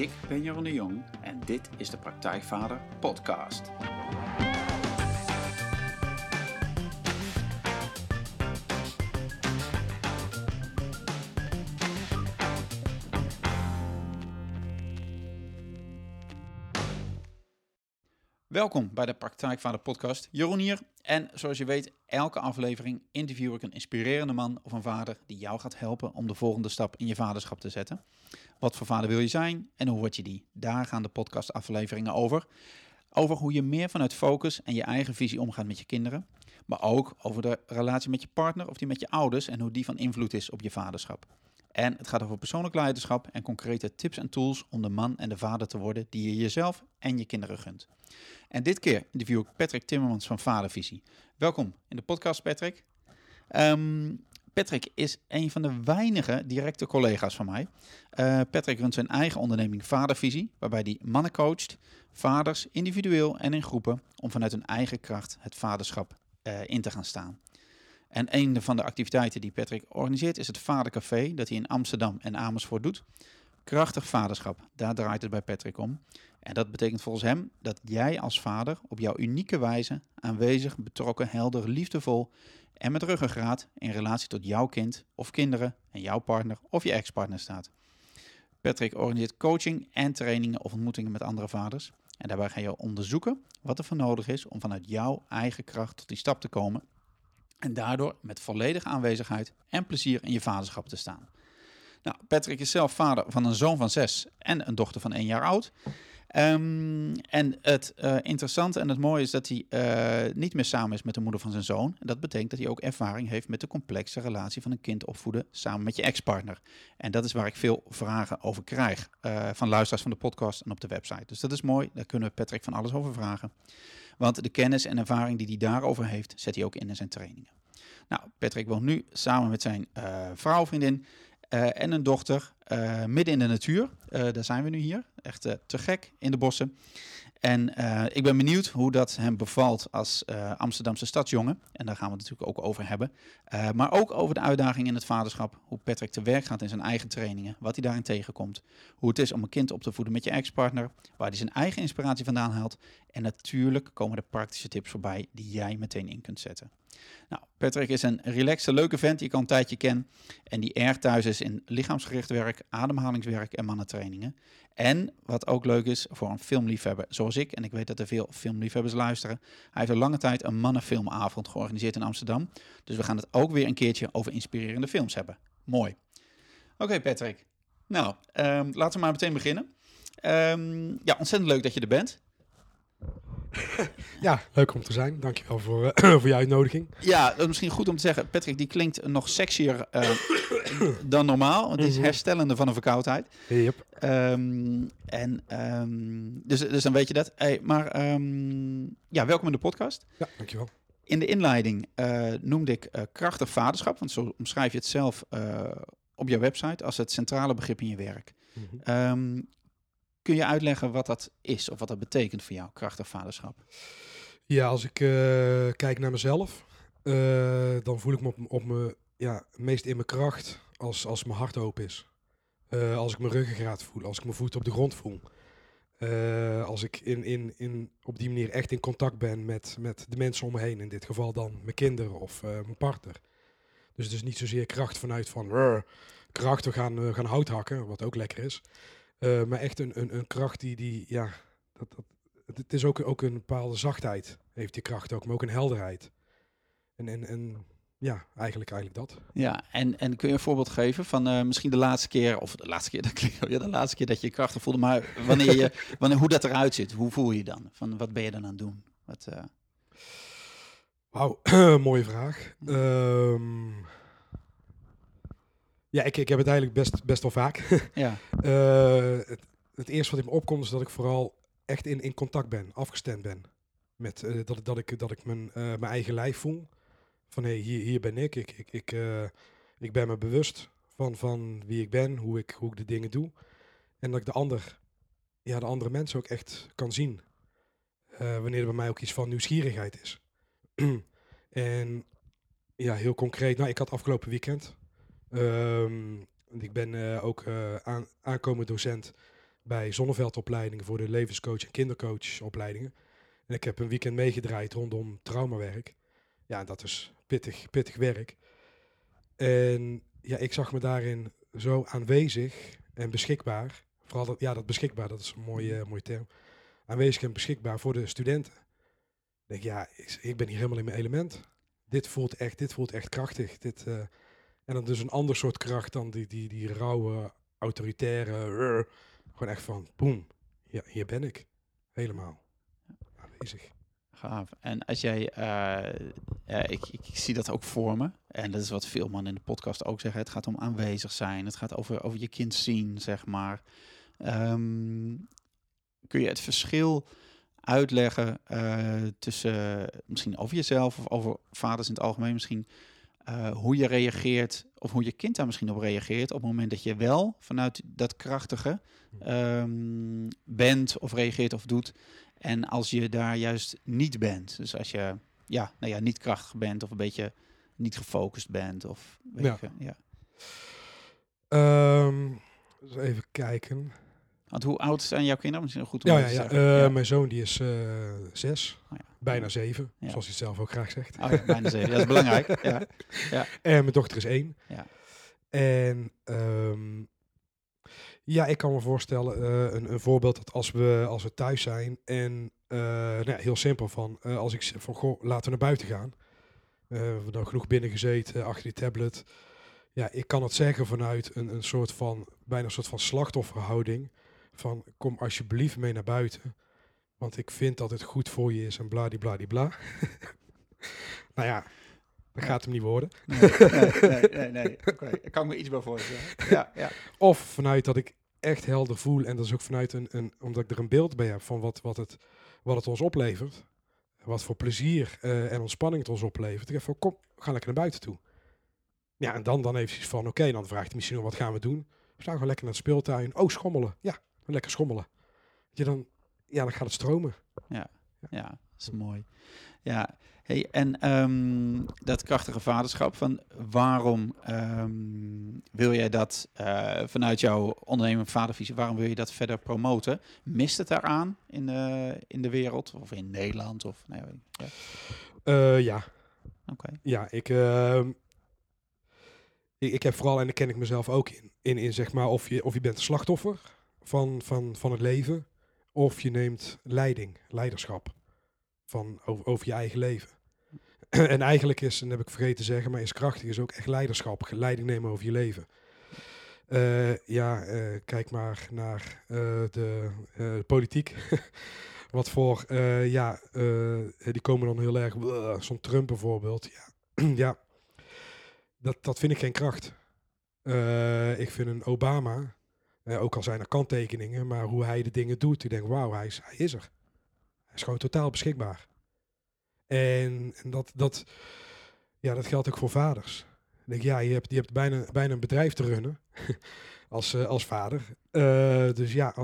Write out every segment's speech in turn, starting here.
Ik ben Jeroen de Jong en dit is de Praktijkvader Podcast. Welkom bij de Praktijkvader Podcast. Jeroen hier. En zoals je weet, elke aflevering interview ik een inspirerende man of een vader die jou gaat helpen om de volgende stap in je vaderschap te zetten. Wat voor vader wil je zijn en hoe word je die? Daar gaan de podcastafleveringen over. Over hoe je meer vanuit focus en je eigen visie omgaat met je kinderen. Maar ook over de relatie met je partner of die met je ouders en hoe die van invloed is op je vaderschap. En het gaat over persoonlijk leiderschap en concrete tips en tools om de man en de vader te worden die je jezelf en je kinderen gunt. En dit keer interview ik Patrick Timmermans van Vadervisie. Welkom in de podcast, Patrick. Ehm, Patrick is een van de weinige directe collega's van mij. Uh, Patrick runt zijn eigen onderneming Vadervisie, waarbij hij mannen coacht, vaders individueel en in groepen, om vanuit hun eigen kracht het vaderschap uh, in te gaan staan. En een van de activiteiten die Patrick organiseert is het Vadercafé, dat hij in Amsterdam en Amersfoort doet. Krachtig vaderschap, daar draait het bij Patrick om. En dat betekent volgens hem dat jij als vader op jouw unieke wijze aanwezig, betrokken, helder, liefdevol en met ruggengraat in relatie tot jouw kind of kinderen en jouw partner of je ex-partner staat. Patrick organiseert coaching en trainingen of ontmoetingen met andere vaders. En daarbij ga je onderzoeken wat er voor nodig is om vanuit jouw eigen kracht tot die stap te komen. En daardoor met volledige aanwezigheid en plezier in je vaderschap te staan. Nou, Patrick is zelf vader van een zoon van zes en een dochter van één jaar oud. Um, en het uh, interessante en het mooie is dat hij uh, niet meer samen is met de moeder van zijn zoon. En dat betekent dat hij ook ervaring heeft met de complexe relatie van een kind opvoeden samen met je ex-partner. En dat is waar ik veel vragen over krijg uh, van luisteraars van de podcast en op de website. Dus dat is mooi, daar kunnen we Patrick van alles over vragen. Want de kennis en ervaring die hij daarover heeft, zet hij ook in in zijn trainingen. Nou, Patrick woont nu samen met zijn vrouw, vriendin uh, en een dochter uh, midden in de natuur. Uh, daar zijn we nu hier. Echt te gek in de bossen. En ik ben benieuwd hoe dat hem bevalt als Amsterdamse stadsjongen. En daar gaan we het natuurlijk ook over hebben. maar ook over de uitdaging in het vaderschap. Hoe Patrick te werk gaat in zijn eigen trainingen. Wat hij daarin tegenkomt. Hoe het is om een kind op te voeden met je ex-partner. Waar hij zijn eigen inspiratie vandaan haalt. En natuurlijk komen er praktische tips voorbij die jij meteen in kunt zetten. Nou, Patrick is een relaxe, leuke vent die ik al een tijdje ken. En die erg thuis is in lichaamsgericht werk, ademhalingswerk en mannentrainingen. En wat ook leuk is voor een filmliefhebber zoals ik, en ik weet dat er veel filmliefhebbers luisteren. Hij heeft een lange tijd een mannenfilmavond georganiseerd in Amsterdam. Dus we gaan het ook weer een keertje over inspirerende films hebben. Mooi. Oké, Patrick. Nou, um, laten we maar meteen beginnen. Um, ja, ontzettend leuk dat je er bent. ja, leuk om te zijn. Dankjewel voor, uh, voor je uitnodiging. Ja, dat is misschien goed om te zeggen. Patrick, die klinkt nog sexier uh, dan normaal. Want het is mhm. herstellende van een verkoudheid. Yep. Um, en, um, dus, dus dan weet je dat. Hey, maar um, ja, welkom in de podcast. Ja, dankjewel. In de inleiding uh, noemde ik krachtig vaderschap. Want zo omschrijf je het zelf op jouw website als het centrale begrip in je werk. Mm -hmm. Kun je uitleggen wat dat is of wat dat betekent voor jou, krachtig vaderschap? Ja, als ik uh, kijk naar mezelf, uh, dan voel ik me op, op me ja, meest in mijn kracht als, als mijn hart open is. Uh, als ik mijn ruggengraat voel, als ik mijn voeten op de grond voel. als ik in, in, in, op die manier echt in contact ben met, met de mensen om me heen. In dit geval dan mijn kinderen of mijn partner. Dus het is niet zozeer kracht vanuit van kracht, we gaan, gaan hout hakken, wat ook lekker is. Uh, maar echt een, een, een kracht die, die ja, dat, dat, het is ook, ook een bepaalde zachtheid, heeft die kracht ook, maar ook een helderheid. En, en, en ja, eigenlijk, eigenlijk dat. Ja, en, en kun je een voorbeeld geven van uh, misschien de laatste keer, of de laatste keer, dat ja, de laatste keer dat je krachtig voelde, maar wanneer je, wanneer, hoe dat eruit ziet, hoe voel je dan? Van wat ben je dan aan het doen? Wat, uh... Wauw, mooie vraag. Um, ja, ik, ik heb het eigenlijk best, best wel vaak. ja. Uh, het, het, eerste wat in me opkomt is dat ik vooral echt in, in contact ben, afgestemd ben. Met uh, dat, dat ik, dat ik mijn, uh, mijn eigen lijf voel. Van hé, hey, hier, hier ben ik. Ik, ik, ik, ik ben me bewust van, van wie ik ben, hoe ik, hoe ik de dingen doe. En dat ik de, ander, ja, de andere mensen ook echt kan zien. wanneer er bij mij ook iets van nieuwsgierigheid is. en ja, heel concreet. Nou, ik had afgelopen weekend Um, ik ben uh, ook uh, aan, aankomend docent bij zonneveldopleidingen voor de levenscoach en kindercoachopleidingen. En ik heb een weekend meegedraaid rondom traumawerk. Ja, dat is pittig, pittig werk. En ja, ik zag me daarin zo aanwezig en beschikbaar. Vooral dat, ja, dat beschikbaar, dat is een mooie, uh, mooie term. Aanwezig en beschikbaar voor de studenten. Ik denk, ja, ik, ik, ben hier helemaal in mijn element. Dit voelt echt, dit voelt echt krachtig. Dit, uh, en dan dus een ander soort kracht dan die, die, die rauwe, autoritaire. Gewoon echt van, boem, ja, hier ben ik. Helemaal aanwezig. Gaaf. En als jij, uh, ik, ik, ik, zie dat ook voor me. En dat is wat veel mannen in de podcast ook zeggen. Het gaat om aanwezig zijn. Het gaat over, over je kind zien, zeg maar. Um, kun je het verschil uitleggen uh, tussen misschien over jezelf of over vaders in het algemeen misschien uh, hoe je reageert of hoe je kind daar misschien op reageert op het moment dat je wel vanuit dat krachtige um, bent of reageert of doet en als je daar juist niet bent. Dus als je ja, nou ja, niet krachtig bent of een beetje niet gefocust bent of weet Ja. je, ja. Ehm, dus even kijken. Want hoe oud zijn jouw kinderen? Misschien goed om Ja, te ja, ja. eh, Mijn zoon die is eh, zes, Oh ja. bijna zeven, Ja. zoals hij zelf ook graag zegt. Oh ja, bijna zeven. Ja, dat is belangrijk. Ja. En mijn dochter is één. Ja. En ehm, ja, ik kan me voorstellen, eh, een, een voorbeeld dat als we, als we thuis zijn en nou ja, heel simpel van, als ik van, goh, laten we naar buiten gaan. We hebben dan genoeg binnen gezeten, achter die tablet. Ja, ik kan het zeggen vanuit een, een soort van, bijna een soort van slachtofferhouding. Van, kom alsjeblieft mee naar buiten. Want ik vind dat het goed voor je is en bladibladibla. nou ja, dat gaat hem niet worden. Nee, nee, nee. nee, ik kan me iets bij voorstellen. Ja, ja. Of vanuit dat ik echt helder voel. En dat is ook vanuit een, een omdat ik er een beeld bij heb van wat, wat, het, wat het ons oplevert. Wat voor plezier eh, en ontspanning het ons oplevert. Ik heb van kom, ga lekker naar buiten toe. Ja, en dan, dan hij van oké, dan vraagt hij misschien nog wat gaan we doen. We gaan gewoon lekker naar de speeltuin. Oh, schommelen. Ja, lekker schommelen. Je dan, ja, dan gaat het stromen. Ja, dat is mooi. Ja, hey, en ehm, dat krachtige vaderschap, van waarom ehm, wil jij dat eh, vanuit jouw onderneming vadervisie, waarom wil je dat verder promoten? Mist het daaraan in de, in de wereld of in Nederland? Of, nee, weet ik. ja, Eh, ja, oké. Ja, ik, ehm, ik, ik heb vooral, en daar ken ik mezelf ook in, in, in zeg maar, of je, of je bent een slachtoffer van, van, van het leven, of je neemt leiding, leiderschap van, over, over je eigen leven. en eigenlijk is, en heb ik vergeten te zeggen, maar is krachtig, is ook echt leiderschap, leiding nemen over je leven. Eh, ja, eh, kijk maar naar eh, de politiek. Wat voor, ja, die komen dan heel erg, zo'n Trump bijvoorbeeld. Ja, ja dat, dat vind ik geen kracht. Ik vind een Obama, ook al zijn er kanttekeningen, maar hoe hij de dingen doet, ik denk, wauw, hij is, hij is er. Hij is gewoon totaal beschikbaar. En, en dat, dat, ja, dat geldt ook voor vaders. Ik denk, ja, je hebt, je hebt bijna, bijna een bedrijf te runnen als, eh, als vader. Eh, dus ja,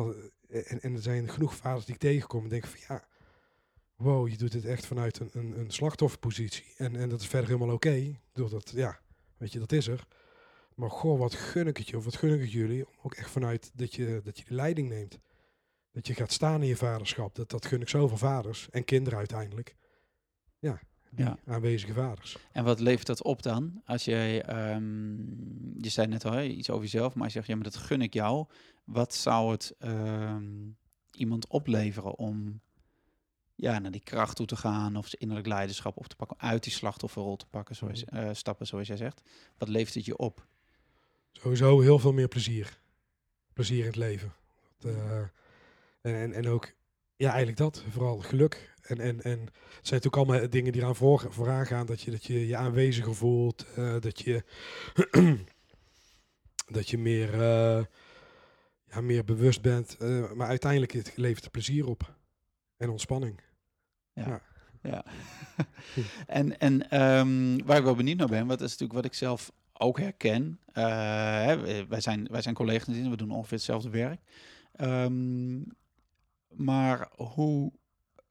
en, en er zijn genoeg vaders die ik tegenkom en denk van ja, wow, je doet het echt vanuit een, een, een slachtofferpositie. En, en dat is verder helemaal oké. Ik bedoel, dat, ja, weet je, dat is er. Maar goh, wat gun ik het je, of wat gun ik het jullie, om ook echt vanuit dat je, dat je de leiding neemt. Dat je gaat staan in je vaderschap. Dat, dat gun ik zoveel vaders en kinderen uiteindelijk. Ja, Ja. aanwezige vaders. En wat levert dat op dan? Als jij, ehm, je zei net al hè, iets over jezelf, maar je zegt, ja, maar dat gun ik jou. Wat zou het ehm, iemand opleveren om ja, naar die kracht toe te gaan of zijn innerlijk leiderschap op te pakken, uit die slachtofferrol te pakken, zoals, eh, stappen zoals jij zegt. Wat levert het je op? Sowieso heel veel meer plezier. Plezier in het leven. Dat, eh, en, en, en ook, ja, eigenlijk dat. Vooral geluk. En, en, en het zijn natuurlijk allemaal dingen die eraan voor, vooraan gaan. Dat je dat je, je aanweziger voelt. eh, dat je, dat je meer, eh, ja, meer bewust bent. maar uiteindelijk het levert het plezier op. En ontspanning. Ja. Ja. ja. en en ehm, waar ik wel benieuwd naar ben, wat is natuurlijk wat ik zelf ook herken. hè, wij- zijn, wij zijn collega's, in, we doen ongeveer hetzelfde werk. Ehm, maar hoe...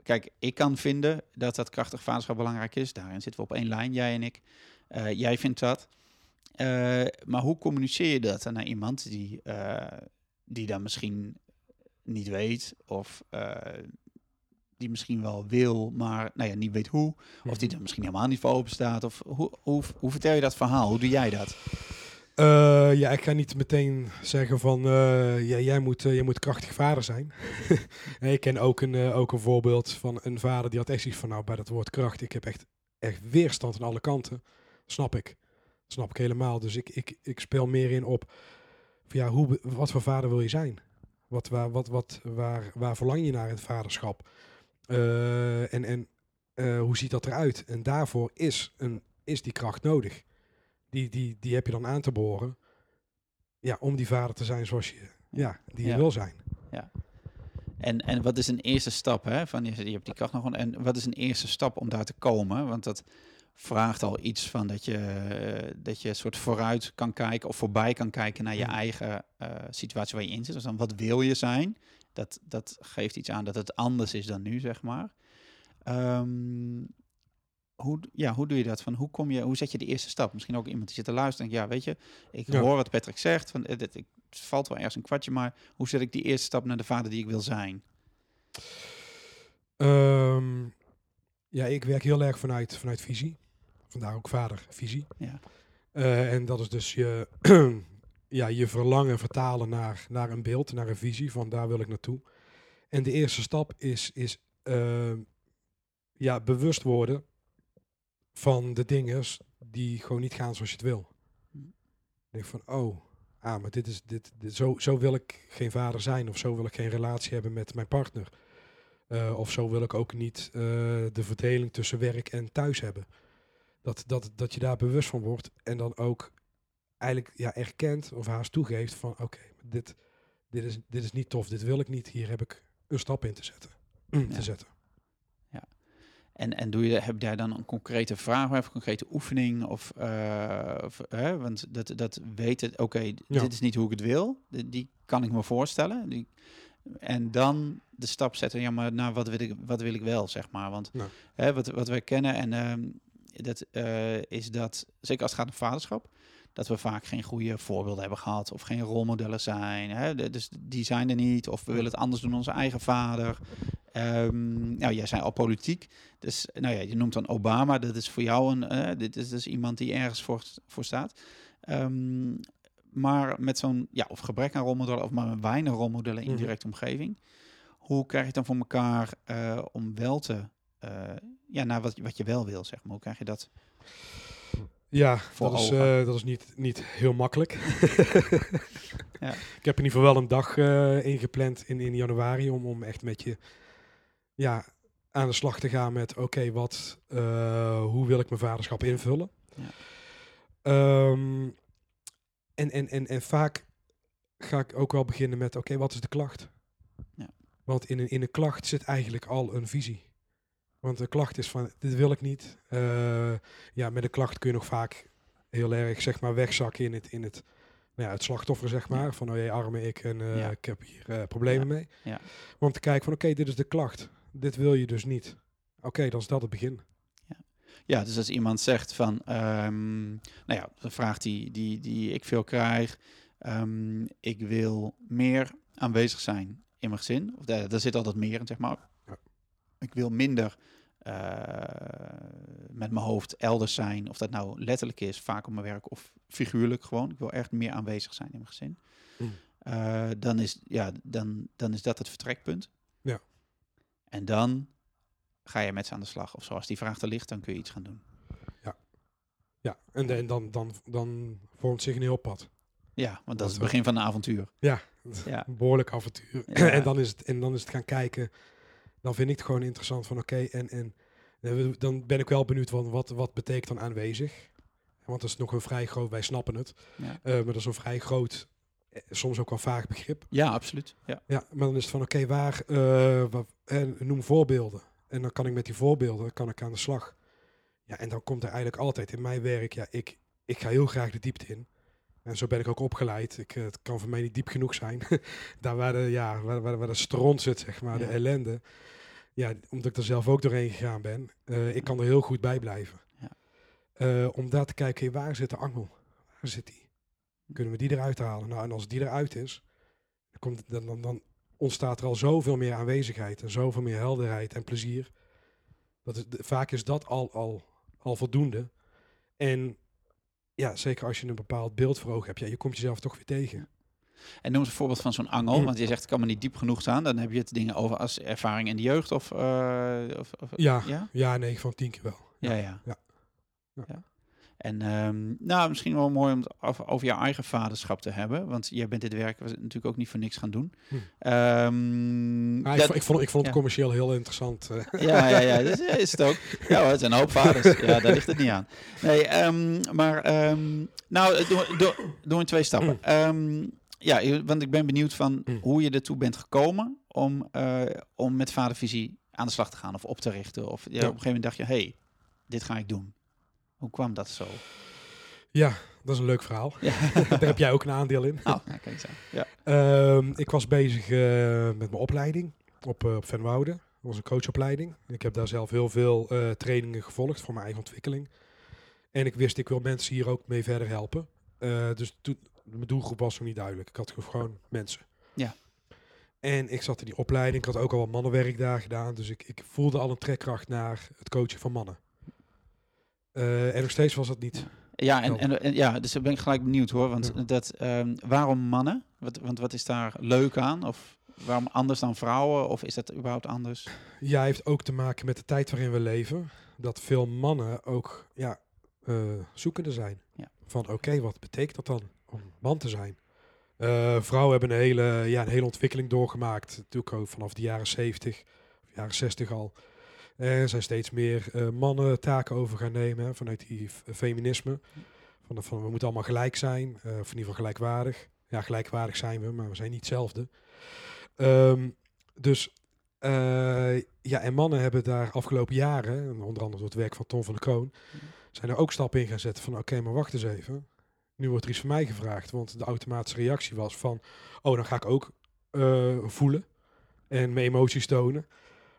Kijk, ik kan vinden dat dat krachtig vaderschap belangrijk is. Daarin zitten we op één lijn, jij en ik. Eh, jij vindt dat. Eh, maar hoe communiceer je dat naar iemand die, die dan misschien niet weet of die misschien wel wil, maar nou ja, niet weet hoe. Of die er misschien helemaal niet voor open staat. Of hoe, hoe, hoe vertel je dat verhaal? Hoe doe jij dat? Eh, ja, ik ga niet meteen zeggen van eh, ja, jij, moet, uh, jij moet krachtig vader zijn. ik ken ook een, ook een voorbeeld van een vader die had echt zoiets van nou bij dat woord kracht, ik heb echt, echt weerstand aan alle kanten. Snap ik. Snap ik helemaal. Dus ik, ik, ik speel meer in op van, ja, hoe, wat voor vader wil je zijn? Wat, waar, wat, wat, waar, waar verlang je naar in het vaderschap? En en hoe ziet dat eruit? En daarvoor is, een, is die kracht nodig die, die, die heb je dan aan te boren. Ja, om die vader te zijn zoals je, ja, die je wil zijn. Ja. En, en wat is een eerste stap? Hè? Van, je, je hebt die kracht nog. En wat is een eerste stap om daar te komen? Want dat vraagt al iets van dat je, uh, dat je soort vooruit kan kijken of voorbij kan kijken naar je eigen uh, situatie waar je in zit. Dus dan wat wil je zijn? Dat, dat geeft iets aan dat het anders is dan nu, zeg maar. Um, hoe, ja, hoe doe je dat? Van hoe, kom je, hoe zet je de eerste stap? Misschien ook iemand die zit te luisteren en ja, weet je, ik hoor wat Patrick zegt, van, het, het, valt wel ergens een kwartje, maar hoe zet ik die eerste stap naar de vader die ik wil zijn? Ehm, ja, ik werk heel erg vanuit, vanuit visie. Vandaar ook vader, visie. Ja. Uh, en dat is dus je, ja, je verlangen vertalen naar, naar een beeld, naar een visie, van daar wil ik naartoe. En de eerste stap is, is uh, ja, bewust worden van de dingen die gewoon niet gaan zoals je het wil. Hm. denk van, oh, ah, maar dit is, dit, dit, zo, zo wil ik geen vader zijn, of zo wil ik geen relatie hebben met mijn partner. Uh, of zo wil ik ook niet uh, de verdeling tussen werk en thuis hebben. Dat, dat, dat je daar bewust van wordt en dan ook eigenlijk ja, erkent of haast toegeeft van oké, dit, dit, is, dit is niet tof, dit wil ik niet, hier heb ik een stap in te zetten. Ja. te zetten. En, en doe je, heb daar dan een concrete vraag of een concrete oefening? Of, uh, of hè, want dat, dat weten, oké, dit is niet hoe ik het wil. Die, die kan ik me voorstellen. Die, en dan de stap zetten, ja, maar nou, wat wil ik, wat wil ik wel, zeg maar. Want hè, wat, wat wij kennen, en uh, dat uh, is dat, zeker als het gaat om vaderschap, dat we vaak geen goede voorbeelden hebben gehad of geen rolmodellen zijn. Hè? Dus die zijn er niet. Of we willen het anders doen dan onze eigen vader. Um, nou, jij zei al politiek. Dus nou ja, je noemt dan Obama. Dat is voor jou een. Uh, dit is dus iemand die ergens voor, voor staat. Um, maar met zo'n. Ja, of gebrek aan rolmodellen. Of maar weinig rolmodellen in mm directe omgeving. Hoe krijg je het dan voor elkaar uh, om wel te. Uh, ja, naar wat, wat je wel wil, zeg maar. Hoe krijg je dat? Ja, dat is, uh, dat is niet, niet heel makkelijk. ja. Ik heb in ieder geval wel een dag uh, ingepland in, in januari om, om echt met je ja, aan de slag te gaan met oké, wat, uh, hoe wil ik mijn vaderschap invullen? Ja. Um, en, en, en, en vaak ga ik ook wel beginnen met oké, wat is de klacht? Ja. Want in een, in een klacht zit eigenlijk al een visie. Want de klacht is van, dit wil ik niet. Uh, ja, met een klacht kun je nog vaak heel erg, zeg maar, wegzakken in het, in het, nou ja, het slachtoffer, zeg maar. Van, oh jee, arme ik en uh, ja. ik heb hier uh, problemen mee. Ja. Want te kijken van, oké, dit is de klacht dit wil je dus niet. Oké, dan is dat het begin. Ja. ja, dus als iemand zegt van, um, nou ja, de vraag die, die, die ik veel krijg, um, ik wil meer aanwezig zijn in mijn gezin. Of daar, daar zit altijd meer in, zeg maar. Ik wil minder met mijn hoofd elders zijn. Of dat nou letterlijk is, vaak op mijn werk, of figuurlijk gewoon. Ik wil echt meer aanwezig zijn in mijn gezin. Mm. Uh, dan, is, ja, dan, dan is dat het vertrekpunt. Ja. En dan ga je met ze aan de slag. Of zoals die vraag er ligt, dan kun je iets gaan doen. Ja, ja. en, en dan, dan, dan vormt zich een heel pad. Ja, want dat is het begin van een avontuur. Ja, ja. een behoorlijk avontuur. en, dan is het, en dan is het gaan kijken. Dan vind ik het gewoon interessant van oké, en, en dan ben ik wel benieuwd van wat, wat betekent dan aanwezig. Want dat is nog een vrij groot, wij snappen het. Ja. Uh, maar dat is een vrij groot eh, soms ook wel vaag begrip. Ja, absoluut. Ja, ja maar dan is het van oké, waar, uh, noem voorbeelden. En dan kan ik met die voorbeelden kan ik aan de slag. Ja, en dan komt er eigenlijk altijd in mijn werk, ja, ik, ik ga heel graag de diepte in. En zo ben ik ook opgeleid. Ik, het kan voor mij niet diep genoeg zijn. Daar waar de, ja, waar, waar, waar de stront zit, zeg maar, de ellende. Ja, omdat ik er zelf ook doorheen gegaan ben. Uh, ik kan er heel goed bij blijven. Ja. Uh, om daar te kijken, waar zit de angel? Waar zit die? Kunnen we die eruit halen? Nou, en als die eruit is, dan, komt, dan, dan, dan ontstaat er al zoveel meer aanwezigheid en zoveel meer helderheid en plezier. Dat het, vaak is dat al, al, al voldoende. En ja, zeker als je een bepaald beeld voor ogen hebt, ja, je komt jezelf toch weer tegen. En noem eens een voorbeeld van zo'n angel, want je zegt ik kan me niet diep genoeg staan. Dan heb je het dingen over als ervaring in de jeugd of... eh, of, of Ja, ja? ja, nee, van tien keer wel. Ja, ja. Ja. Ja. Ja. En ehm, nou, misschien wel mooi om het over, jouw eigen vaderschap te hebben. Want jij bent dit werk natuurlijk ook niet voor niks gaan doen. Hm. Ehm, Ja, ik, vond, ik, vond, ik vond het commercieel heel interessant. eh. ja, ja, ja, dat is, is het ook. Ja, het zijn een hoop vaders. Ja, daar ligt het niet aan. Nee, ehm, maar nou, door, door, door in twee stappen. Mm. Ja, want ik ben benieuwd van Mm. hoe je ertoe bent gekomen om, eh, om met vadervisie aan de slag te gaan of op te richten. Of ja, Ja. op een gegeven moment dacht je, hey, dit ga ik doen. Hoe kwam dat zo? ja, dat is een leuk verhaal. Ja. Daar heb jij ook een aandeel in. Nou, ja, kijk. Ehm, ik was bezig eh, met mijn opleiding op, uh, op Venwoude. Dat was een coachopleiding. Ik heb daar zelf heel veel trainingen gevolgd voor mijn eigen ontwikkeling. En ik wist, ik wil mensen hier ook mee verder helpen. Dus toen, mijn doelgroep was nog niet duidelijk. Ik had gewoon mensen. Ja. En ik zat in die opleiding. Ik had ook al wat mannenwerk daar gedaan. Dus ik, ik voelde al een trekkracht naar het coachen van mannen. Eh, en nog steeds was dat niet. Ja, en, en, en ja, dus dan ben ik gelijk benieuwd hoor. Want Ja. dat, ehm, waarom mannen? Wat, want wat is daar leuk aan? Of waarom anders dan vrouwen? Of is dat überhaupt anders? Ja, heeft ook te maken met de tijd waarin we leven. Dat veel mannen ook ja, eh, zoekende zijn. Ja. Van oké, wat betekent dat dan man te zijn? Eh, vrouwen hebben een hele, ja, een hele ontwikkeling doorgemaakt. Natuurlijk ook vanaf de jaren 70, of jaren 60 al. Er zijn steeds meer eh, mannen taken over gaan nemen hè, vanuit die feminisme. Van, van we moeten allemaal gelijk zijn, eh, of in ieder geval gelijkwaardig. Ja, gelijkwaardig zijn we, maar we zijn niet hetzelfde. Ehm, dus eh, ja, en mannen hebben daar afgelopen jaren, en onder andere door het werk van Tom van der Kroon, zijn er ook stappen in gaan zetten van oké, maar wacht eens even. Nu wordt er iets van mij gevraagd, want de automatische reactie was van, oh, dan ga ik ook eh, voelen en mijn emoties tonen.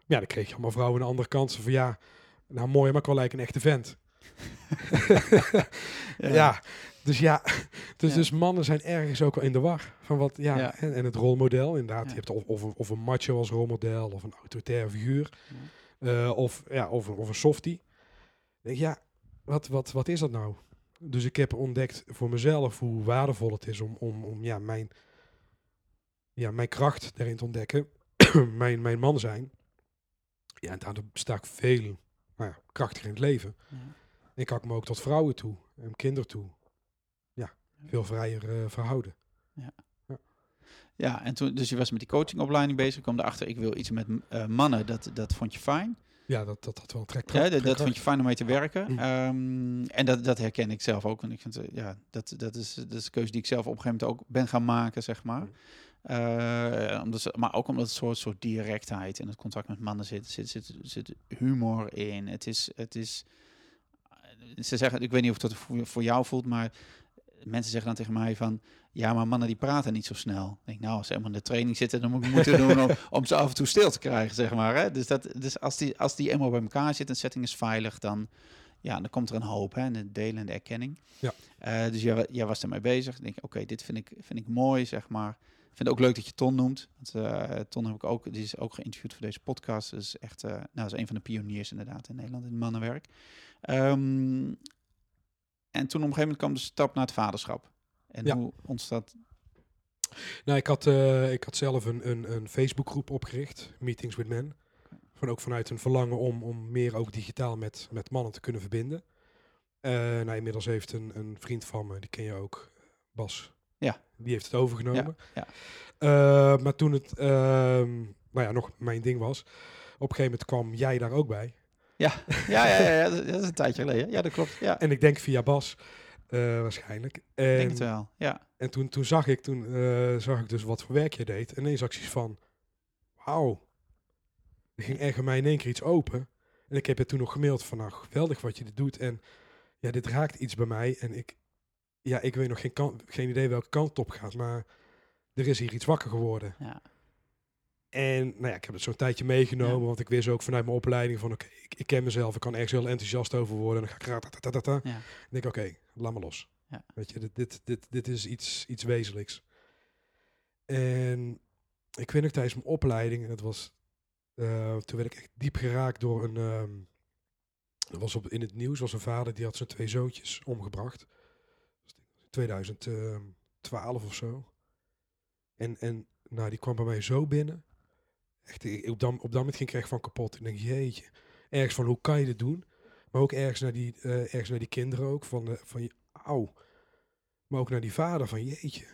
Ja, dan kreeg je allemaal vrouwen aan de andere kant van ja, nou mooi, maar ik wel lijken een echte vent. ja. dus ja, dus, Ja. dus mannen zijn ergens ook wel in de war van wat, ja, Ja. En, en het rolmodel inderdaad. Je hebt of, of, een- of een macho als rolmodel of een autoritaire figuur. Eh, of, ja, of, een- of een softie. Ja, wat, wat, wat is dat nou? Dus ik heb ontdekt voor mezelf hoe waardevol het is om, om, om ja, mijn, ja, mijn kracht daarin te ontdekken. mijn, mijn man zijn. Ja, en daardoor sta ik veel nou ja, krachtiger in het leven. Ja. Ik me ook tot vrouwen toe en kinderen toe ja, veel vrijer eh, verhouden. Ja, en toen, dus je was met die coachingopleiding bezig. kwam erachter, ik wil iets met eh, mannen. Dat, dat vond je fijn. Ja, dat, dat had wel een trek. Ja, dat, dat vond je fijn om mee te werken. Mm. Ehm, en dat, dat herken ik zelf ook. En ik vind, eh, ja, dat, dat, is, dat is een keuze die ik zelf op een gegeven moment ook ben gaan maken, zeg maar. Mm. Eh, omdat ze, maar ook omdat het soort, soort directheid in het contact met mannen zit. Zit, zit, zit humor in. Het is, het is... Ze zeggen, ik weet niet of dat voor, voor jou voelt, maar mensen zeggen dan tegen mij van... Ja, maar mannen die praten niet zo snel. Ik denk, nou, als ze helemaal in de training zitten, dan moet ik moeten doen om, om ze af en toe stil te krijgen, zeg maar. Hè? Dus, dat, dus als, die, als die eenmaal bij elkaar zit en de setting is veilig, dan, ja, dan komt er een hoop, hè, en het delen en de erkenning. Ja. Eh, dus jij, jij was ermee bezig. Ik denk, oké, dit vind ik, vind ik mooi, zeg maar. Ik vind het ook leuk dat je Ton noemt. Want, eh, Ton heb ik ook, die is ook geïnterviewd voor deze podcast. Dus echt, eh, nou, is een van de pioniers inderdaad in Nederland in mannenwerk. Ehm, en toen op een gegeven moment kwam de stap naar het vaderschap. En Ja. hoe ontstaat... Nou, ik had, eh, ik had zelf een, een, een Facebookgroep opgericht, Meetings with Men. Van ook vanuit een verlangen om, om meer ook digitaal met, met mannen te kunnen verbinden. Eh nou, inmiddels heeft een, een vriend van me, die ken je ook, Bas. Ja. Die heeft het overgenomen. ja. Eh, maar toen het, ehm, nou ja, nog mijn ding was, op een gegeven moment kwam jij daar ook bij. Ja, ja, ja, ja, ja, dat dat is een tijdje geleden. Ja, dat klopt. Ja, En ik denk via Bas, eh, waarschijnlijk. ik En, denk het wel. Ja, En toen, toen zag ik, toen eh, zag ik dus wat voor werk je deed. En ineens ik zoiets van, wauw. Er ging bij mij in één keer iets open. En ik heb je toen nog gemaild van, nou geweldig wat je dit doet. En ja, dit raakt iets bij mij. En ik, ja, ik weet nog geen, kant, geen idee welke kant op gaat. Maar er is hier iets wakker geworden. ja, En nou ja, ik heb het zo'n tijdje meegenomen. Ja. Want ik wist ook vanuit mijn opleiding van, oké, ik, ik ken mezelf. Ik kan ergens heel enthousiast over worden. En dan ga ik ja. Dan denk ik, oké, laat maar los. Ja. Weet je, dit, dit, dit, dit is iets, iets wezenlijks. En ik weet nog tijdens mijn opleiding, en dat was, eh, toen werd ik echt diep geraakt door een, ehm, er was op, in het nieuws was een vader die had zijn twee zoontjes omgebracht. 2012 of zo. En, en nou, die kwam bij mij zo binnen. Echt, ik- op dat, op dat moment ging ik echt van kapot. Ik denk, jeetje. Ergens van, hoe kan je dit doen? Maar ook ergens naar die, eh, ergens naar die kinderen ook. Van, eh, van je, auw. Maar ook naar die vader van, jeetje.